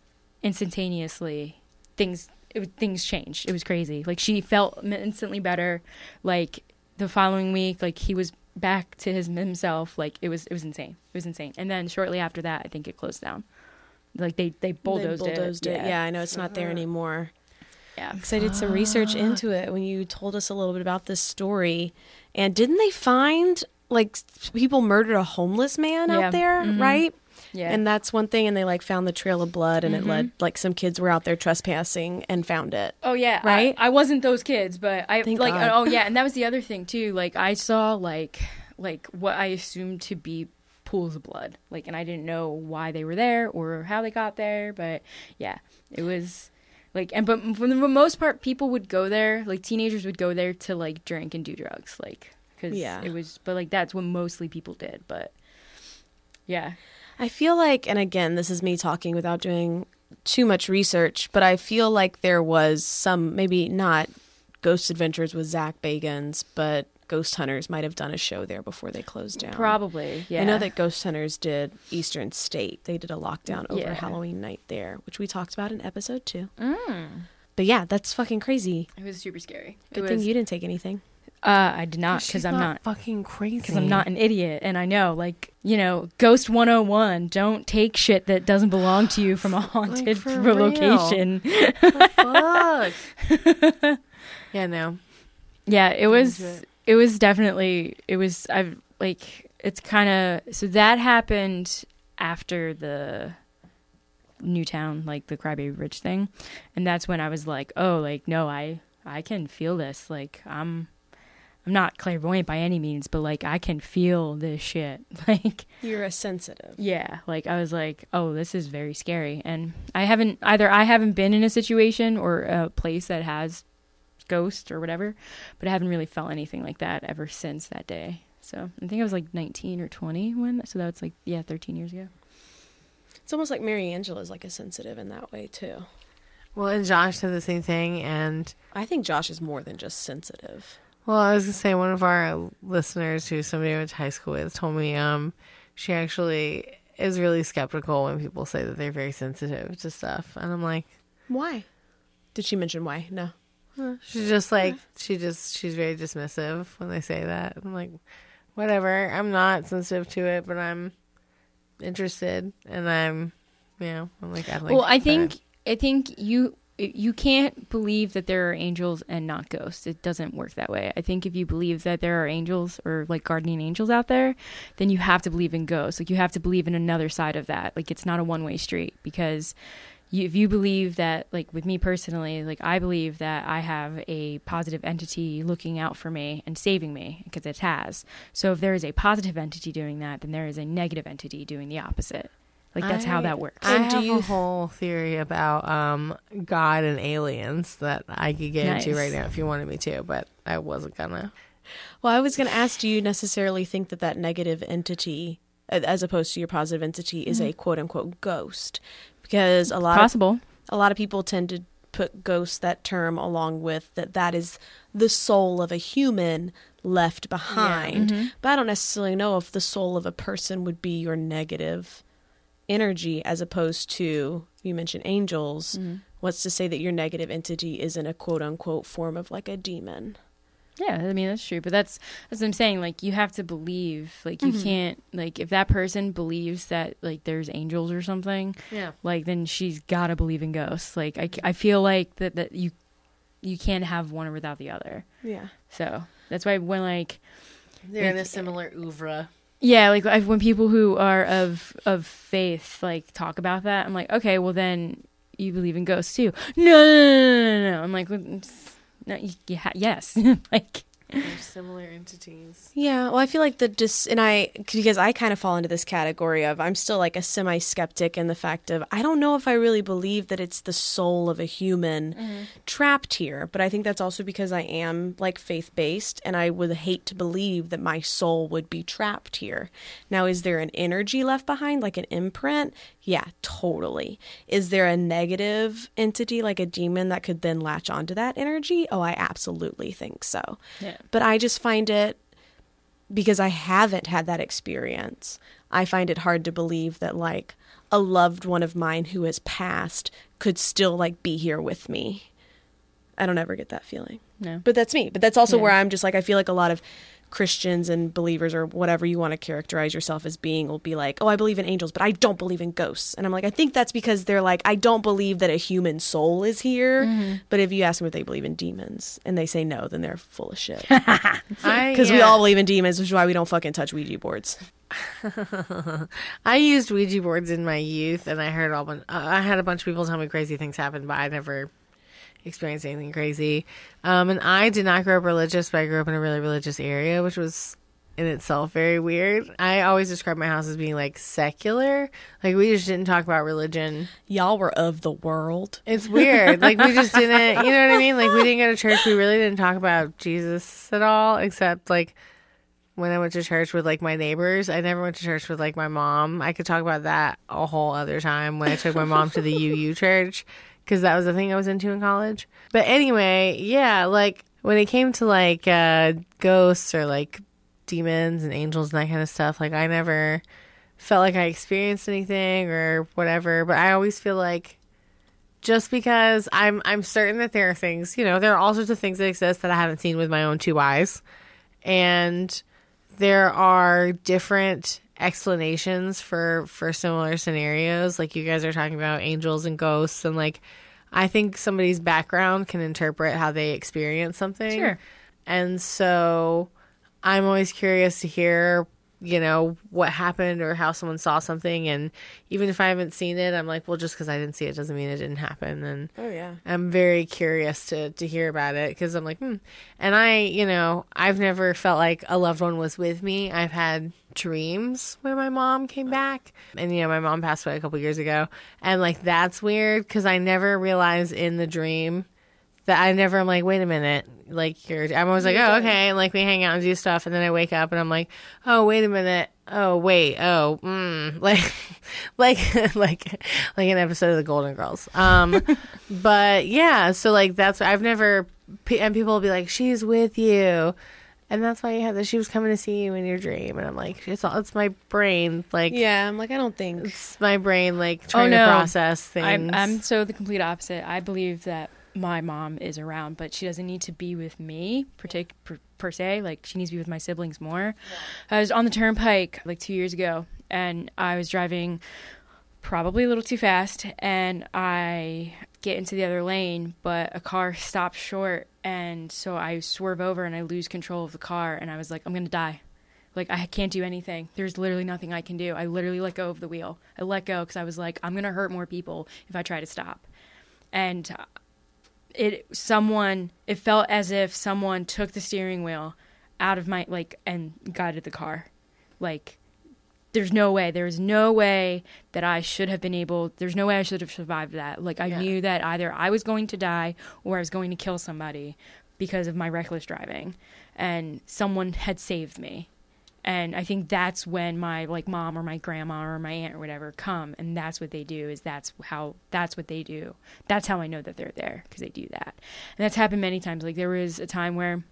instantaneously things it, things changed. It was crazy. Like she felt instantly better. Like the following week, like he was back to his himself. Like it was it was insane. It was insane. And then shortly after that, I think it closed down. Like they they bulldozed, they bulldozed it. Yeah. Yeah. I know it's not there anymore. yeah. Because I did some research into it when you told us a little bit about this story. And didn't they find like people murdered a homeless man Yeah. out there, Mhm. right? Yeah. And that's one thing. And they like found the trail of blood, and it mm-hmm. led like some kids were out there trespassing and found it. Oh yeah, I- Right? I, wasn't those kids, but I Thank like. God. Oh yeah, and that was the other thing too. Like I saw like like what I assumed to be pools of blood. Like, and I didn't know why they were there or how they got there. But yeah, it was like and but for the most part, people would go there. Like teenagers would go there to like drink and do drugs. Like because Yeah. it was. But like that's what mostly people did. But yeah, I feel like, and again, this is me talking without doing too much research, but I feel like there was some, maybe not Ghost Adventures with Zak Bagans, but Ghost Hunters might have done a show there before they closed down. probably. Yeah, I know that Ghost Hunters did Eastern State. They did a lockdown over Yeah. Halloween night there, which we talked about in episode two. Mm. But yeah, that's fucking crazy. It was super scary. It Good thing was- you didn't take anything. Uh, I did not because I'm not fucking crazy. because I'm not an idiot, and I know, like, you know, Ghost 101. Don't take shit that doesn't belong to you from a haunted for real. location. Fuck. yeah, no. Yeah, it was. it. It was definitely. It was. I've like. It's kind of. So that happened after the Newtown, like the Crybaby Rich thing, and that's when I was like, oh, like no, I I can feel this. Like I'm. I'm not clairvoyant by any means, but like I can feel this shit. Like You're a sensitive. Yeah, like I was like, oh, this is very scary. And I haven't either I haven't been in a situation or a place that has ghosts or whatever, but I haven't really felt anything like that ever since that day. So I think I was like 19 or 20 when, so that's like yeah, 13 years ago. It's almost like Mary Angela is like a sensitive in that way too. Well, and Josh said the same thing, and I think Josh is more than just sensitive. Well, I was gonna say one of our listeners who somebody I went to high school with told me um she actually is really skeptical when people say that they're very sensitive to stuff, and I'm like, Why? Did she mention why? No. she's just like she just she's very dismissive when they say that. I'm like, whatever. I'm not sensitive to it, but I'm interested, and I'm, you know, I'm like, I like. well, I that. think I think you you can't believe that there are angels and not ghosts. It doesn't work that way. I think if you believe that there are angels or like guardian angels out there, then you have to believe in ghosts. Like you have to believe in another side of that. Like it's not a one way street because you, if you believe that, like with me personally, like I believe that I have a positive entity looking out for me and saving me because it has. So if there is a positive entity doing that, then there is a negative entity doing the opposite. Like that's how that works. I And do have you a whole theory about um God and aliens that I could get into right now if you wanted me to, but I wasn't gonna. Well, I was going to ask do you necessarily think that that negative entity, as opposed to your positive entity, is a quote unquote ghost? Because a lot of Possible. a lot of people tend to put ghost that term along with that that is the soul of a human left behind but i don't necessarily know if the soul of a person would be your negative energy as opposed to you mentioned angels mm-hmm. what's to say that your negative entity isn't a quote unquote form of like a demon Yeah, I mean that's true, but that's that's what I'm saying. Like you have to believe. Like you mm-hmm. can't like if that person believes that like there's angels or something, Yeah. like then she's got to believe in ghosts. Like I, I feel like that that you you can't have one without the other. yeah So that's why when like They're in a similar oeuvre. Yeah, like I, when people who are of of faith like talk about that, I'm like, okay, well then you believe in ghosts too. No, no, no, no, no. I'm like, no, you, yes, like They're similar entities. Yeah, well, I feel like the dis and I because I kind of fall into this category of I'm still like a semi skeptic in the fact of I don't know if I really believe that it's the soul of a human mm-hmm. trapped here, but I think that's also because I am like faith based and I would hate to believe that my soul would be trapped here. Now, is there an energy left behind, like an imprint? Yeah, totally. Is there a negative entity like a demon that could then latch onto that energy? Oh, I absolutely think so Yeah. but I just find it because I haven't had that experience, I find it hard to believe that like a loved one of mine who has passed could still like be here with me. I don't ever get that feeling. No. But that's me. But that's also Yeah. where I'm just like I feel like a lot of Christians and believers or whatever you want to characterize yourself as being will be like, "Oh, I believe in angels, but I don't believe in ghosts." And I'm like, I think that's because they're like, I don't believe that a human soul is here. Mm-hmm. But if you ask them if they believe in demons and they say no, then they're full of shit. Because we all believe in demons, which is why we don't fucking touch Ouija boards. I used Ouija boards in my youth, and I heard all. bun- uh, I had a bunch of people tell me crazy things happened, but I never experienced anything crazy. Um, and I did not grow up religious, but I grew up in a really religious area, which was in itself very weird. I always describe my house as being like secular. Like we just didn't talk about religion. Y'all were of the world. It's weird. like we just didn't. You know what I mean? Like we didn't go to church. We really didn't talk about Jesus at all, except like when I went to church with like my neighbors. I never went to church with like my mom. I could talk about that a whole other time when I took my mom to the UU church because that was the thing I was into in college. But anyway, yeah, like when it came to like uh ghosts or like demons and angels and that kind of stuff, like I never felt like I experienced anything or whatever, but I always feel like just because I'm I'm certain that there are things, you know, there are all sorts of things that exist that I haven't seen with my own two eyes. And there are different explanations for for similar scenarios like you guys are talking about angels and ghosts and like I think somebody's background can interpret how they experience something. Sure. And so I'm always curious to hear, you know, what happened or how someone saw something. And even if I haven't seen it, I'm like, well, just because I didn't see it doesn't mean it didn't happen. And Oh yeah. I'm very curious to to hear about it because I'm like, hmm. And I, you know, I've never felt like a loved one was with me. I've had dreams where my mom came back, and you know, my mom passed away a couple years ago, and like that's weird because I never realized in the dream that I never am like, wait a minute, like you're. I'm always like, oh, okay, and like we hang out and do stuff, and then I wake up and I'm like, oh, wait a minute, oh, wait, oh, mm, like, like, like, like an episode of The Golden Girls. Um, but yeah, so like that's I've never, and people will be like, she's with you. And that's why you had that. She was coming to see you in your dream, and I'm like, it's all, it's my brain, like, Yeah, I'm like I don't think it's my brain, like trying no. to process things. I'm, I'm so the complete opposite. I believe that my mom is around, but she doesn't need to be with me partic- per, per se. Like she needs to be with my siblings more. I was on the turnpike like two years ago, and I was driving probably a little too fast, and I get into the other lane, but a car stops short, and so I swerve over and I lose control of the car, and I was like, I'm gonna die. Like I can't do anything. There's literally nothing I can do. I literally let go of the wheel. I let go because I was like, I'm gonna hurt more people if I try to stop. And it someone it felt as if someone took the steering wheel out of my like and guided the car. Like there's no way. There's no way that I should have been able. There's no way I should have survived that. Like I Yeah. knew that either I was going to die or I was going to kill somebody because of my reckless driving, and someone had saved me. And I think that's when my like mom or my grandma or my aunt or whatever come, and that's what they do. Is that's how that's what they do. That's how I know that they're there because they do that. And that's happened many times. Like there was a time where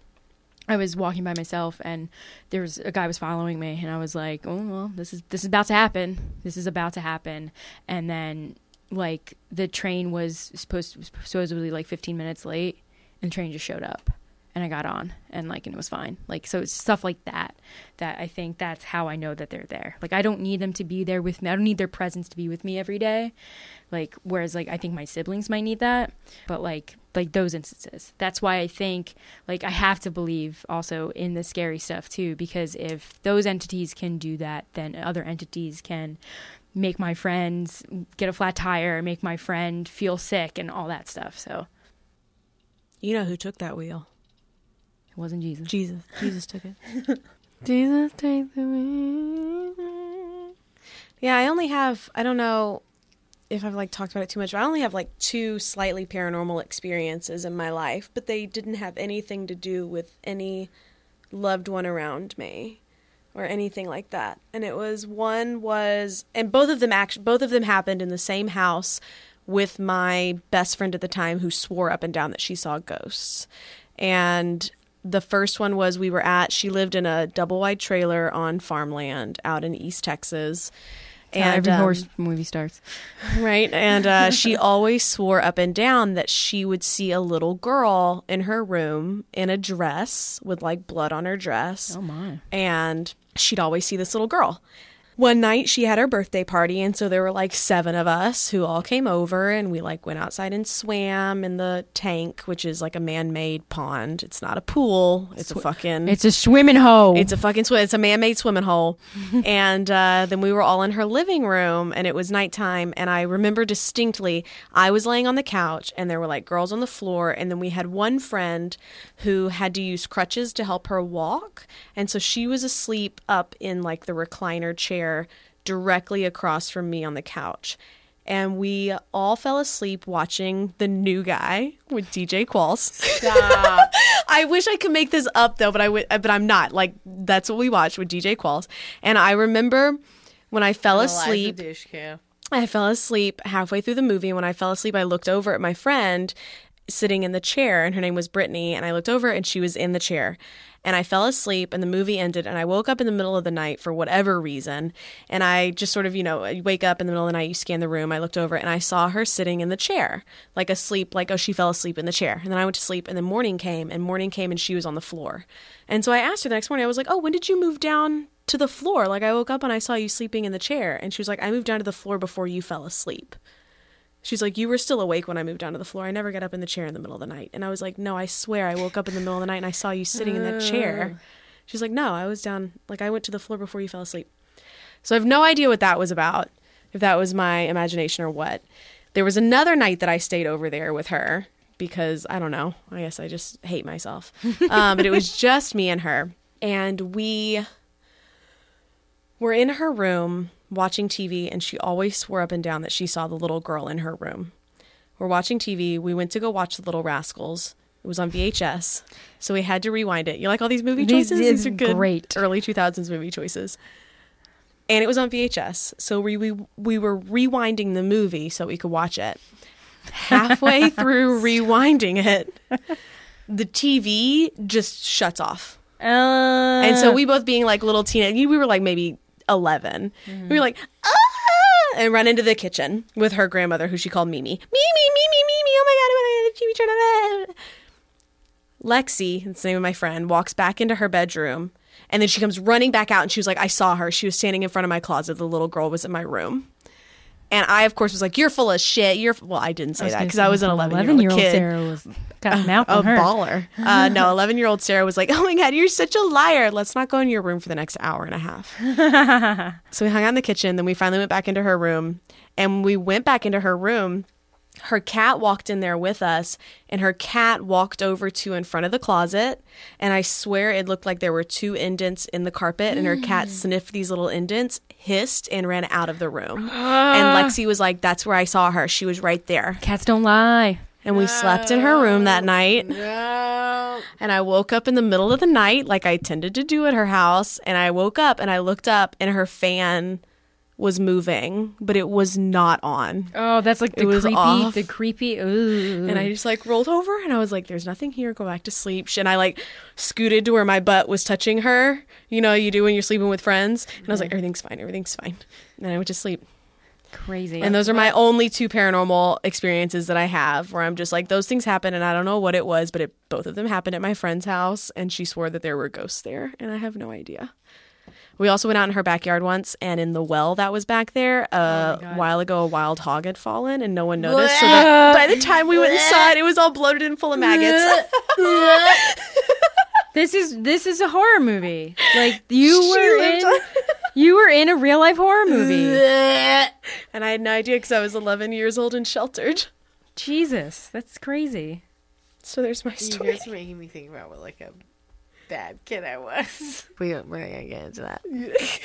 I was walking by myself and there was a guy was following me and I was like, "Oh, well, this is this is about to happen. This is about to happen." And then like the train was supposed to, supposedly like 15 minutes late and the train just showed up and I got on and like and it was fine. Like so it's stuff like that that I think that's how I know that they're there. Like I don't need them to be there with me. I don't need their presence to be with me every day. Like whereas like I think my siblings might need that, but like like those instances. That's why I think like I have to believe also in the scary stuff too because if those entities can do that, then other entities can make my friends get a flat tire, make my friend feel sick and all that stuff. So you know who took that wheel. It wasn't Jesus. Jesus. Jesus took it. Jesus take the wheel. Yeah, I only have I don't know if I've like talked about it too much, but I only have like two slightly paranormal experiences in my life, but they didn't have anything to do with any loved one around me or anything like that. And it was one was and both of them actually both of them happened in the same house with my best friend at the time who swore up and down that she saw ghosts. And The first one was we were at, she lived in a double wide trailer on farmland out in East Texas. How every um, horse movie starts. right? And uh, she always swore up and down that she would see a little girl in her room in a dress with like blood on her dress. Oh my. And she'd always see this little girl. One night she had her birthday party, and so there were like seven of us who all came over, and we like went outside and swam in the tank, which is like a man-made pond. It's not a pool; it's a fucking It's a swimming hole. it's a fucking swim. It's a man-made swimming hole. and uh, then we were all in her living room, and it was nighttime. And I remember distinctly, I was laying on the couch, and there were like girls on the floor. And then we had one friend who had to use crutches to help her walk, and so she was asleep up in like the recliner chair directly across from me on the couch. And we all fell asleep watching the new guy with DJ Qualls. I wish I could make this up though, but I would, but I'm not. Like that's what we watched with DJ Qualls. And I remember when I fell asleep. I fell asleep halfway through the movie. And when I fell asleep, I looked over at my friend sitting in the chair, and her name was Brittany. And I looked over, and she was in the chair. And I fell asleep, and the movie ended. And I woke up in the middle of the night for whatever reason. And I just sort of, you know, wake up in the middle of the night, you scan the room. I looked over, and I saw her sitting in the chair, like asleep, like, oh, she fell asleep in the chair. And then I went to sleep, and then morning came, and morning came, and she was on the floor. And so I asked her the next morning, I was like, oh, when did you move down to the floor? Like, I woke up and I saw you sleeping in the chair. And she was like, I moved down to the floor before you fell asleep. She's like, You were still awake when I moved down to the floor. I never got up in the chair in the middle of the night. And I was like, No, I swear I woke up in the middle of the night and I saw you sitting in that chair. She's like, No, I was down, like, I went to the floor before you fell asleep. So I have no idea what that was about, if that was my imagination or what. There was another night that I stayed over there with her because I don't know. I guess I just hate myself. um, but it was just me and her. And we were in her room watching TV, and she always swore up and down that she saw the little girl in her room. We're watching TV. We went to go watch The Little Rascals. It was on VHS, so we had to rewind it. You like all these movie choices? these These are good, great. early two thousands movie choices. And it was on VHS, so we we we were rewinding the movie so we could watch it. Halfway through rewinding it, the TV just shuts off. Uh, And so we both being like little teenage, we were like maybe 11. We were like, ah, and run into the kitchen with her grandmother, who she called Mimi. Mimi, Mimi, Mimi. Oh my God, I'm going to TV turn on. Lexi, that's the name of my friend, walks back into her bedroom. And then she comes running back out and she was like, I saw her. She was standing in front of my closet. The little girl was in my room. And I, of course, was like, You're full of shit. You're, f-" well, I didn't say that because I was an 11 year old kid Sarah was got a mouth a her. baller. Uh, no, 11 year old Sarah was like, Oh my God, you're such a liar. Let's not go in your room for the next hour and a half. so we hung out in the kitchen. Then we finally went back into her room. And we went back into her room. Her cat walked in there with us, and her cat walked over to in front of the closet. And I swear it looked like there were two indents in the carpet, and her cat hmm. sniffed these little indents, hissed, and ran out of the room. and Lexi was like, That's where I saw her. She was right there. Cats don't lie. And we slept in her room that night. No. And I woke up in the middle of the night, like I tended to do at her house. And I woke up and I looked up, and her fan was moving, but it was not on. Oh, that's like the It was creepy, off. the creepy. Ooh. And I just like rolled over and I was like, there's nothing here. Go back to sleep. And I like scooted to where my butt was touching her. You know, you do when you're sleeping with friends. And I was like, everything's fine. Everything's fine. And I went to sleep. crazy. And those are my only two paranormal experiences that I have where I'm just like, those things happen and I don't know what it was, but it both of them happened at my friend's house and she swore that there were ghosts there and I have no idea. We also went out in her backyard once and in the well that was back there, uh, a while ago a wild hog had fallen and no one noticed. So that by the time we went inside, it was all bloated and full of maggots. this is this is a horror movie. Like you She were in, on- you were in a real life horror movie. and I had no idea because I was 11 years old and sheltered. Jesus, that's crazy. So there's my You story. guys are making me think about what like a bad kid I was. We we're not gonna get into that.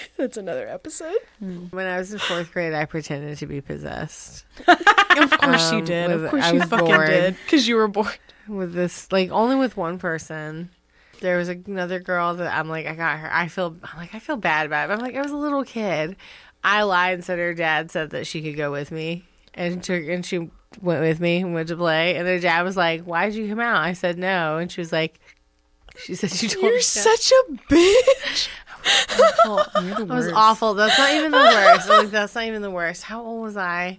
That's another episode. When I was in fourth grade, I pretended to be possessed Of course you Um, did. Of course I you was fucking bored. did. Because you were bored. with this, like only with one person. There was another girl that I'm like, I got her. I feel I'm like I feel bad about it. But I'm like, I was a little kid. I lied and said her dad said that she could go with me, and took and she went with me and went to play. And their dad was like, "Why did you come out?" I said no, and she was like, She said you told You're me such a bitch. I was awful. That's not even the worst. Like, that's not even the worst. How old was I?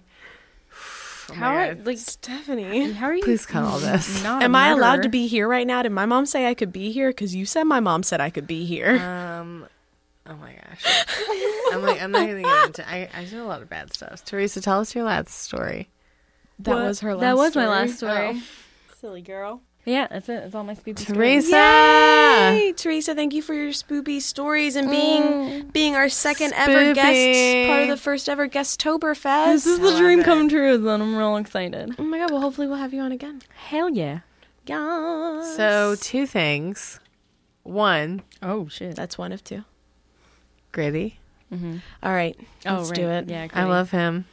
Oh How are, like Stephanie. how are you? Please cut all this. Not Am I allowed to be here right now? Did my mom say I could be here? Because you said my mom said I could be here. Um. Oh my gosh. I'm like I'm not gonna get into. I I did a lot of bad stuff. Teresa, tell us your last story. that was her last That was my last story. Oh. Silly girl. Yeah, that's it. That's all my spooky Teresa. Hey, Teresa, thank you for your spoopy stories and being being our second ever guest, Spoopy. part of the first ever Guesttoberfest. This is the dream come true, then I'm real excited. oh my god, well hopefully we'll have you on again. Hell yeah. Yes. So two things. One, Oh shit. that's one of two. Gritty. Mm-hmm. All right, oh let's right. do it. Yeah, I love him.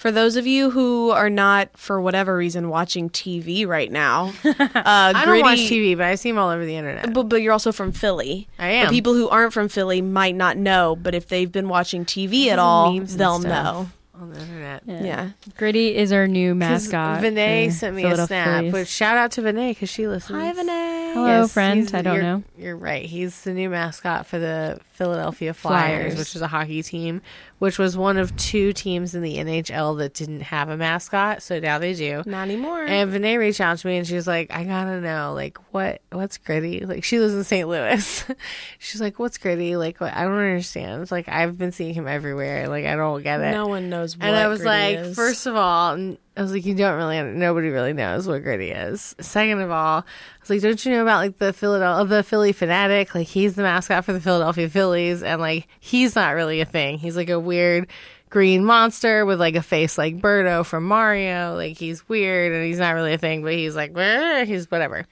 For those of you who are not, for whatever reason, watching TV right now, uh, I don't watch Gritty- TV, but I see him all over the internet. But, but you're also from Philly. I am. But people who aren't from Philly might not know, but if they've been watching TV at all, they'll know. on the internet. Yeah. Gritty is our new mascot. Vinay sent me a snap. Phillies. Which shout out to Vinay because she listens. Hi, Vinay. Hello, Yes, friend. I don't you're- know. You're right. He's the new mascot for the Philadelphia Flyers, Flyers. which is a hockey team, which was one of two teams in the NHL that didn't have a mascot. So now they do. Not anymore. And Vinay reached out to me and she was like, I gotta know, like, what, what's gritty? Like, she lives in St. Louis. She's like, what's gritty? Like, what? I don't understand. It's like, I've been seeing him everywhere. Like, I don't get it. no one knows what and I was like, is. first of all, I was like, you don't really, nobody really knows what gritty is. Second of all, I was like, don't you know about like the Philadelphia, the Phillie Phanatic? Like, he's the mascot for the Philadelphia Phillies, and like, he's not really a thing. He's like a weird green monster with like a face like Birdo from Mario. Like, he's weird and he's not really a thing, but he's like, he's whatever.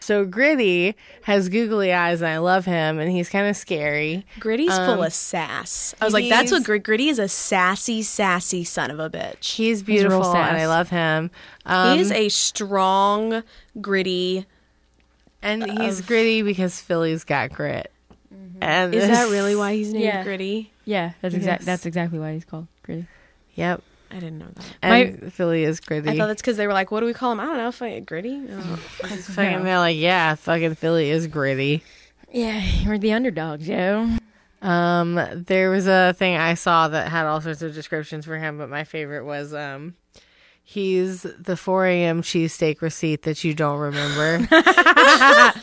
So Gritty has googly eyes, and I love him, and he's kind of scary. Gritty's full um, of sass. I was like, that's what Grit- Gritty is a sassy, sassy son of a bitch. He's real beautiful, and. I love him. Um, he is um, a strong, gritty. And uh, he's gritty because Philly's got grit. Mm-hmm. And Is this- that really why he's named Yeah. Gritty? Yeah, that's exact. Yes. That's exactly why he's called Gritty. Yep. I didn't know that. And Philly is gritty. I thought that's because they were like, what do we call him? I don't know. Fucking Gritty? Oh. fucking, they're like, yeah, fucking Philly is gritty. Yeah, we're the underdogs, yo. Um, there was a thing I saw that had all sorts of descriptions for him, but my favorite was um, he's the 4 a.m. cheesesteak receipt that you don't remember.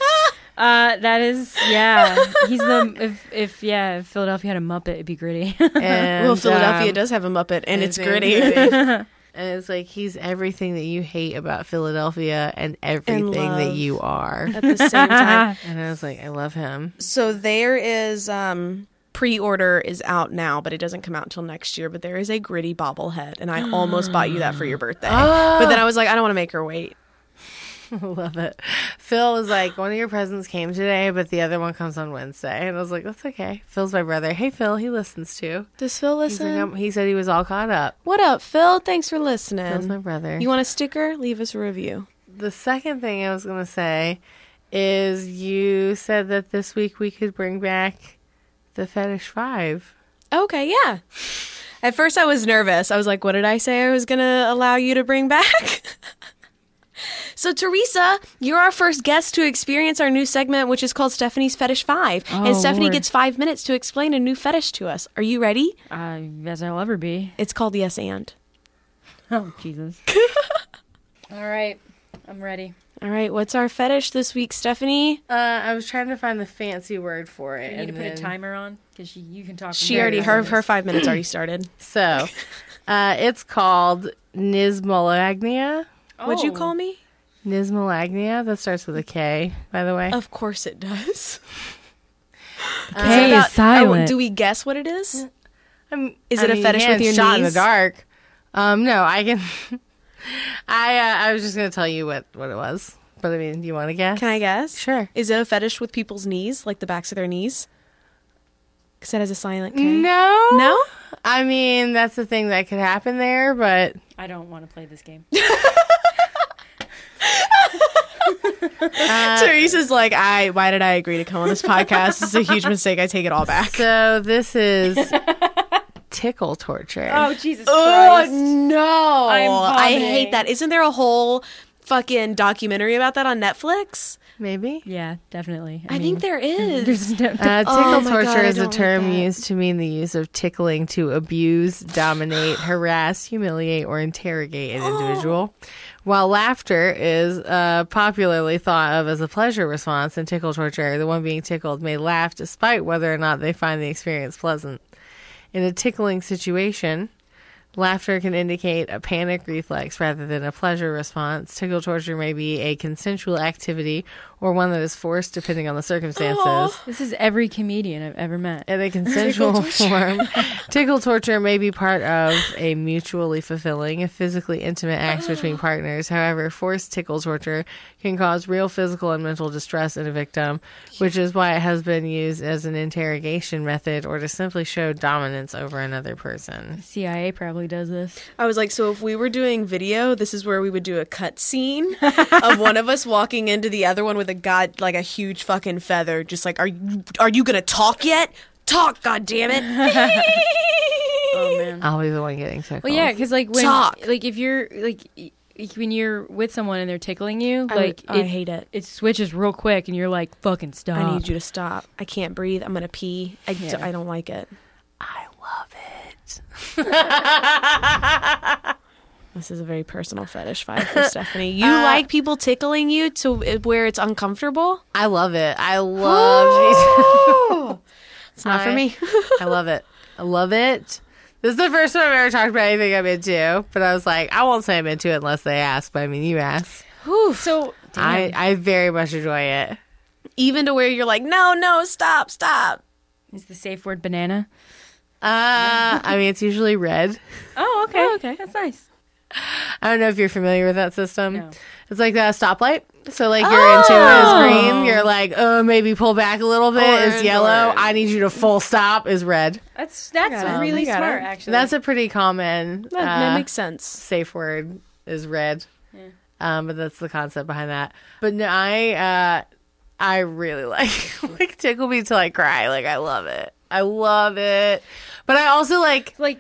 Uh, that is yeah. He's the if if yeah if Philadelphia had a Muppet, it'd be Gritty. and, well, Philadelphia um, does have a Muppet, and it's his name's Gritty. and it's like he's everything that you hate about Philadelphia and everything that you are. At the same time. And I was like, I love him. So there is um pre-order is out now, but it doesn't come out until next year. But there is a gritty bobblehead, and I almost bought you that for your birthday. But then I was like, I don't want to make her wait. Love it. Phil was like, one of your presents came today, but the other one comes on Wednesday. And I was like, that's okay. Phil's my brother. Hey, Phil, he listens too. Does Phil like, listen? um, he said he was all caught up. what up, Phil? Thanks for listening. Phil's my brother. You want a sticker? Leave us a review. the second thing I was going to say is you said that this week we could bring back the Fetish Five. Okay, yeah. At first, I was nervous. I was like, what did I say I was going to allow you to bring back? so, Teresa, you're our first guest to experience our new segment, which is called Stephanie's Fetish 5. and Oh, Stephanie Lord. gets five minutes to explain a new fetish to us. Are you ready? uh, as I'll ever be. It's called Yes and. Oh Jesus! All right, I'm ready. All right, what's our fetish this week, Stephanie? Uh, I was trying to find the fancy word for it. You need to and put a timer on because you can talk. She already, her, her five minutes already started. So, uh, it's called Knismolagnia. What'd you Oh. call me? Knismolagnia. That starts with a K, by the way. Of course it does. K is silent. do we guess what it is? I'm- Is it a fetish with your shot in the dark? Um, no, I can. I uh, I was just gonna tell you what what it was, but I mean, do you want to guess? Can I guess? Sure. Is it a fetish with people's knees, like the backs of their knees? Because that has a silent K. No, No? I mean, that's the thing that could happen there, but I don't want to play this game. Teresa's like, I. Why did I agree to come on this podcast? This is a huge mistake. I take it all back. so this is tickle torture. Oh Jesus Oh no! I'm I hate that. Isn't there a whole fucking documentary about that on Netflix? Maybe. Yeah, definitely. I, think there is. there's no, Uh, tickle Oh torture God, is a don't like term used to mean the use of tickling to abuse, dominate, harass, humiliate, or interrogate an individual. While laughter is uh, popularly thought of as a pleasure response in tickle torture, the one being tickled may laugh despite whether or not they find the experience pleasant. In a tickling situation, laughter can indicate a panic reflex rather than a pleasure response. Tickle torture may be a consensual activity or one that is forced depending on the circumstances. this is every comedian I've ever met. In a consensual form, tickle torture may be part of a mutually fulfilling, physically intimate act between partners. However, forced tickle torture can cause real physical and mental distress in a victim, which is why it has been used as an interrogation method or to simply show dominance over another person. CIA probably does this. I was like, so if we were doing video, this is where we would do a cut scene of one of us walking into the other one with a god like a huge fucking feather, just like, are you are you gonna talk yet? Talk, god damn it! Oh man. I'll be the one getting tickled. Well, yeah, because like when Talk. like if you're like when you're with someone and they're tickling you, I like would- I it, hate it. It switches real quick, and you're like, "Fucking stop!" I need you to stop. I can't breathe. I'm gonna pee. I, d- Yeah. I don't like it. I love it. This is a very personal fetish vibe for Stephanie. You uh, like people tickling you to uh, where it's uncomfortable? I love it. I love it. It's not for me. I love it. I love it. This is the first time I've ever talked about anything I'm into, but I was like, I won't say I'm into it unless they ask. But I mean, you ask. So I, I very much enjoy it. Even to where you're like, no, no, stop, stop. is the safe word banana? Uh, I mean, it's usually red. Oh, okay. okay, that's nice. I don't know if you're familiar with that system. No. It's like that stoplight. So like you're into it is green. You're like, oh, maybe pull back a little bit is yellow. orange. I need you to full stop is red. That's that's really I smart, it. actually. That's a pretty common That, that uh, makes sense. safe word is red. Um, but that's the concept behind that. But no, I uh, I really like like tickle me till I cry. Like I love it. I love it. But I also like like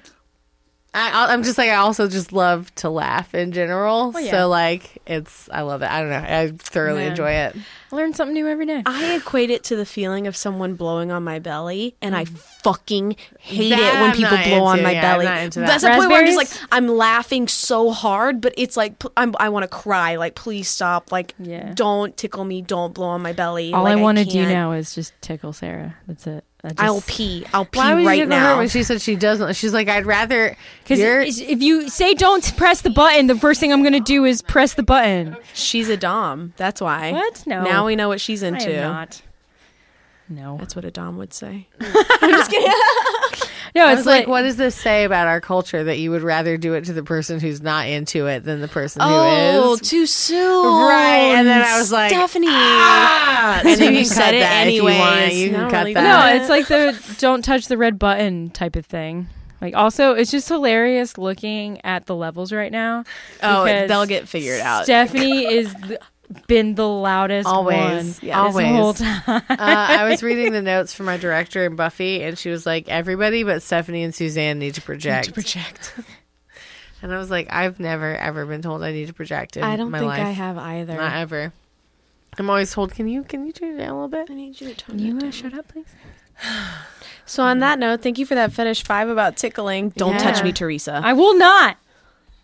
I, I'm just like I also just love to laugh in general. Well, yeah. So like it's I love it. I don't know. I thoroughly Yeah. enjoy it. learn something new every day. I equate it to the feeling of someone blowing on my belly, and I mm. fucking hate That it when I'm people not blow on my Yeah, I'm belly. not into that. That's the point where I'm just like I'm laughing so hard, but it's like p- I'm, I want to cry. Like please stop. Like Yeah. don't tickle me. Don't blow on my belly. All like, I want to do now is just tickle Sarah. That's it. Just, I'll pee. I'll pee Why would right you tickle her now. when she said she doesn't? She's like I'd rather Because if you say don't press the button, the first thing I'm going to do is press the button. She's a dom. That's why. What? No. Now we know what she's into. not. No. That's what a dom would say. No, I it's was like, like, what does this say about our culture that you would rather do it to the person who's not into it than the person Oh, who is? too soon. Right, and then I was like, Stephanie. Ah! And And then you you said it anyway. you want. You can cut really that. no, it's like the don't touch the red button type of thing. Like, also, it's just hilarious looking at the levels right now. Oh, they'll get figured out. Stephanie is the, been the loudest Always. one Yeah, this whole always. time. uh, I was reading the notes from my director in Buffy, and she was like, everybody but Stephanie and Suzanne need to project. need to project. And I was like, I've never ever been told I need to project in I don't my think life. I have either. Not ever. I'm always told, can you can you turn it down a little bit? I need you to tone you it uh, down. shut up, please. So on that note, thank you for that fetish five about tickling. Don't Yeah. touch me, Teresa. I will not.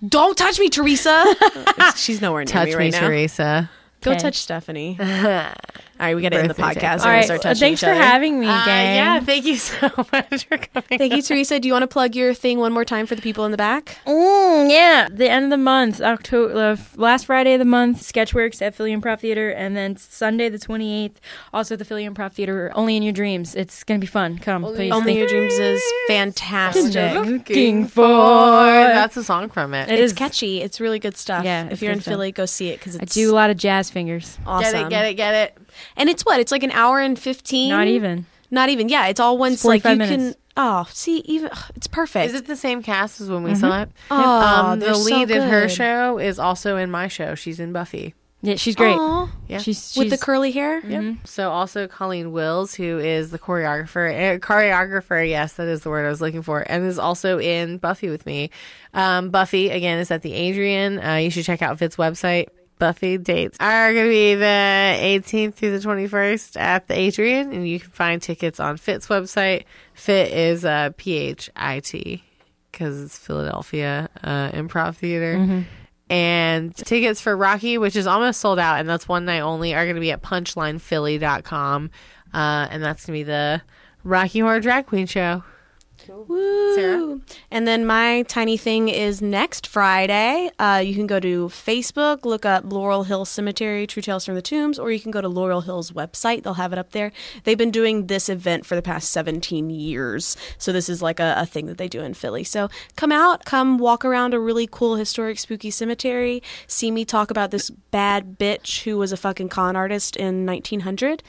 Don't touch me, Teresa. It's- She's nowhere near Touch me me, right now. Teresa. Go Okay. touch Stephanie. All right, we got to end the podcast. tickle. We're All gonna right. start touching thanks each for other. having me, Uh, gang. yeah, thank you so much for coming. Thank you, Teresa. Do you want to plug your thing one more time for the people in the back? Mm, yeah, the end of the month, October, uh, last Friday of the month, Sketchworks at Philly Improv Theater, and then Sunday the twenty eighth, also at the Philly Improv Theater. Only in your dreams. It's gonna be fun. Come, please. Only in Your Dreams is fantastic. Looking for. That's a song from it. It It's is- catchy. It's really good stuff. Yeah, if you're good in stuff. Philly, go see it because I do a lot of jazz fingers. awesome. Get it, get it, get it. And it's what? It's like an hour and fifteen. Not even. Not even. Yeah, it's all once. Like 45 you minutes. can. Oh, see, even it's perfect. Is it the same cast as when we saw it? Oh, um, they're the so lead in her show is also in my show. She's in Buffy. Yeah, she's great. Aw. Yeah. She's, with the curly hair. Yep. So also Colleen Wills, who is the choreographer, eh, choreographer, yes, that is the word I was looking for, and is also in Buffy with me. Um, Buffy again is at the Adrienne. Uh, you should check out PHIT's website. Buffy dates are going to be the 18th through the 21st at the Adrienne, and you can find tickets on PHIT's website. Fit is uh, P H I T because it's Philadelphia uh, Improv Theater. And tickets for Rocky, which is almost sold out, and that's one night only, are going to be at punchlinephilly.com. Uh, and that's going to be the Rocky Horror Drag Queen show. Woo. Sarah? And then my tiny thing is next Friday. Uh, you can go to Facebook, look up Laurel Hill Cemetery, True Tales from the Tombs, or you can go to Laurel Hill's website. They'll have it up there. They've been doing this event for the past 17 years. So this is like a, a thing that they do in Philly. So come out, come walk around a really cool, historic, spooky cemetery. See me talk about this bad bitch who was a fucking con artist in 1900.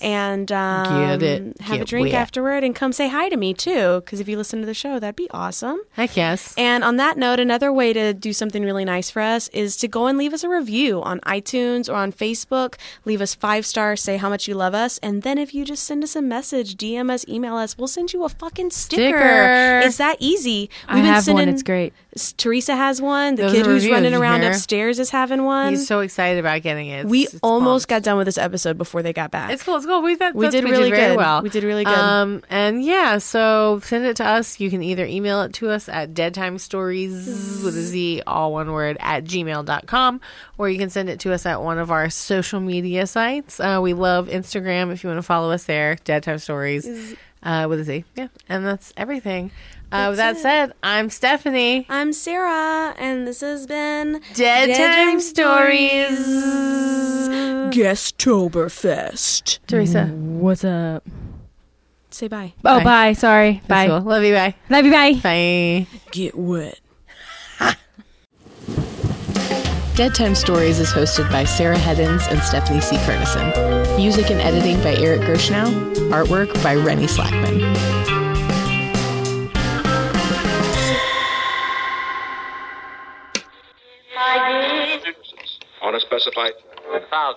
And um, Get it. have a drink wet. afterward and come say hi to me too. Because if you listen to the show, that'd be awesome. Heck yes. And on that note, another way to do something really nice for us is to go and leave us a review on iTunes or on Facebook. Leave us five stars, say how much you love us, and then if you just send us a message, DM us, email us, we'll send you a fucking sticker. Sticker. It's that easy. I have one. It's great. Teresa has one. The Those kid who's running around hear? upstairs is having one. He's so excited about getting it. It's- we it's almost pumped. got done with this episode before they got back. It's cool. It's cool. We, that, We did really very good. well. We did really good. Um, and yeah, so send it to us. You can either email it to us at deadtimestories with a Z, all one word, at gmail.com, or you can send it to us at one of our social media sites. Uh, we love Instagram if you want to follow us there, Dead Time Stories uh, with a Z. Yeah, and that's everything. Uh, with that said, I'm Stephanie. I'm Sarah, and this has been Dead, Dead Time Time Stories. Guesttoberfest. Teresa. What's up? Say bye. Oh, Bye. bye. Sorry. That's Bye. cool. Love you. Bye. Love you. Bye. Bye. Get wet. Dead Time Stories is hosted by Sarah Heddens and Stephanie C. Kernison. Music and editing by Eric Gershnow. Artwork by Rennie Slackman. On a specified. Found.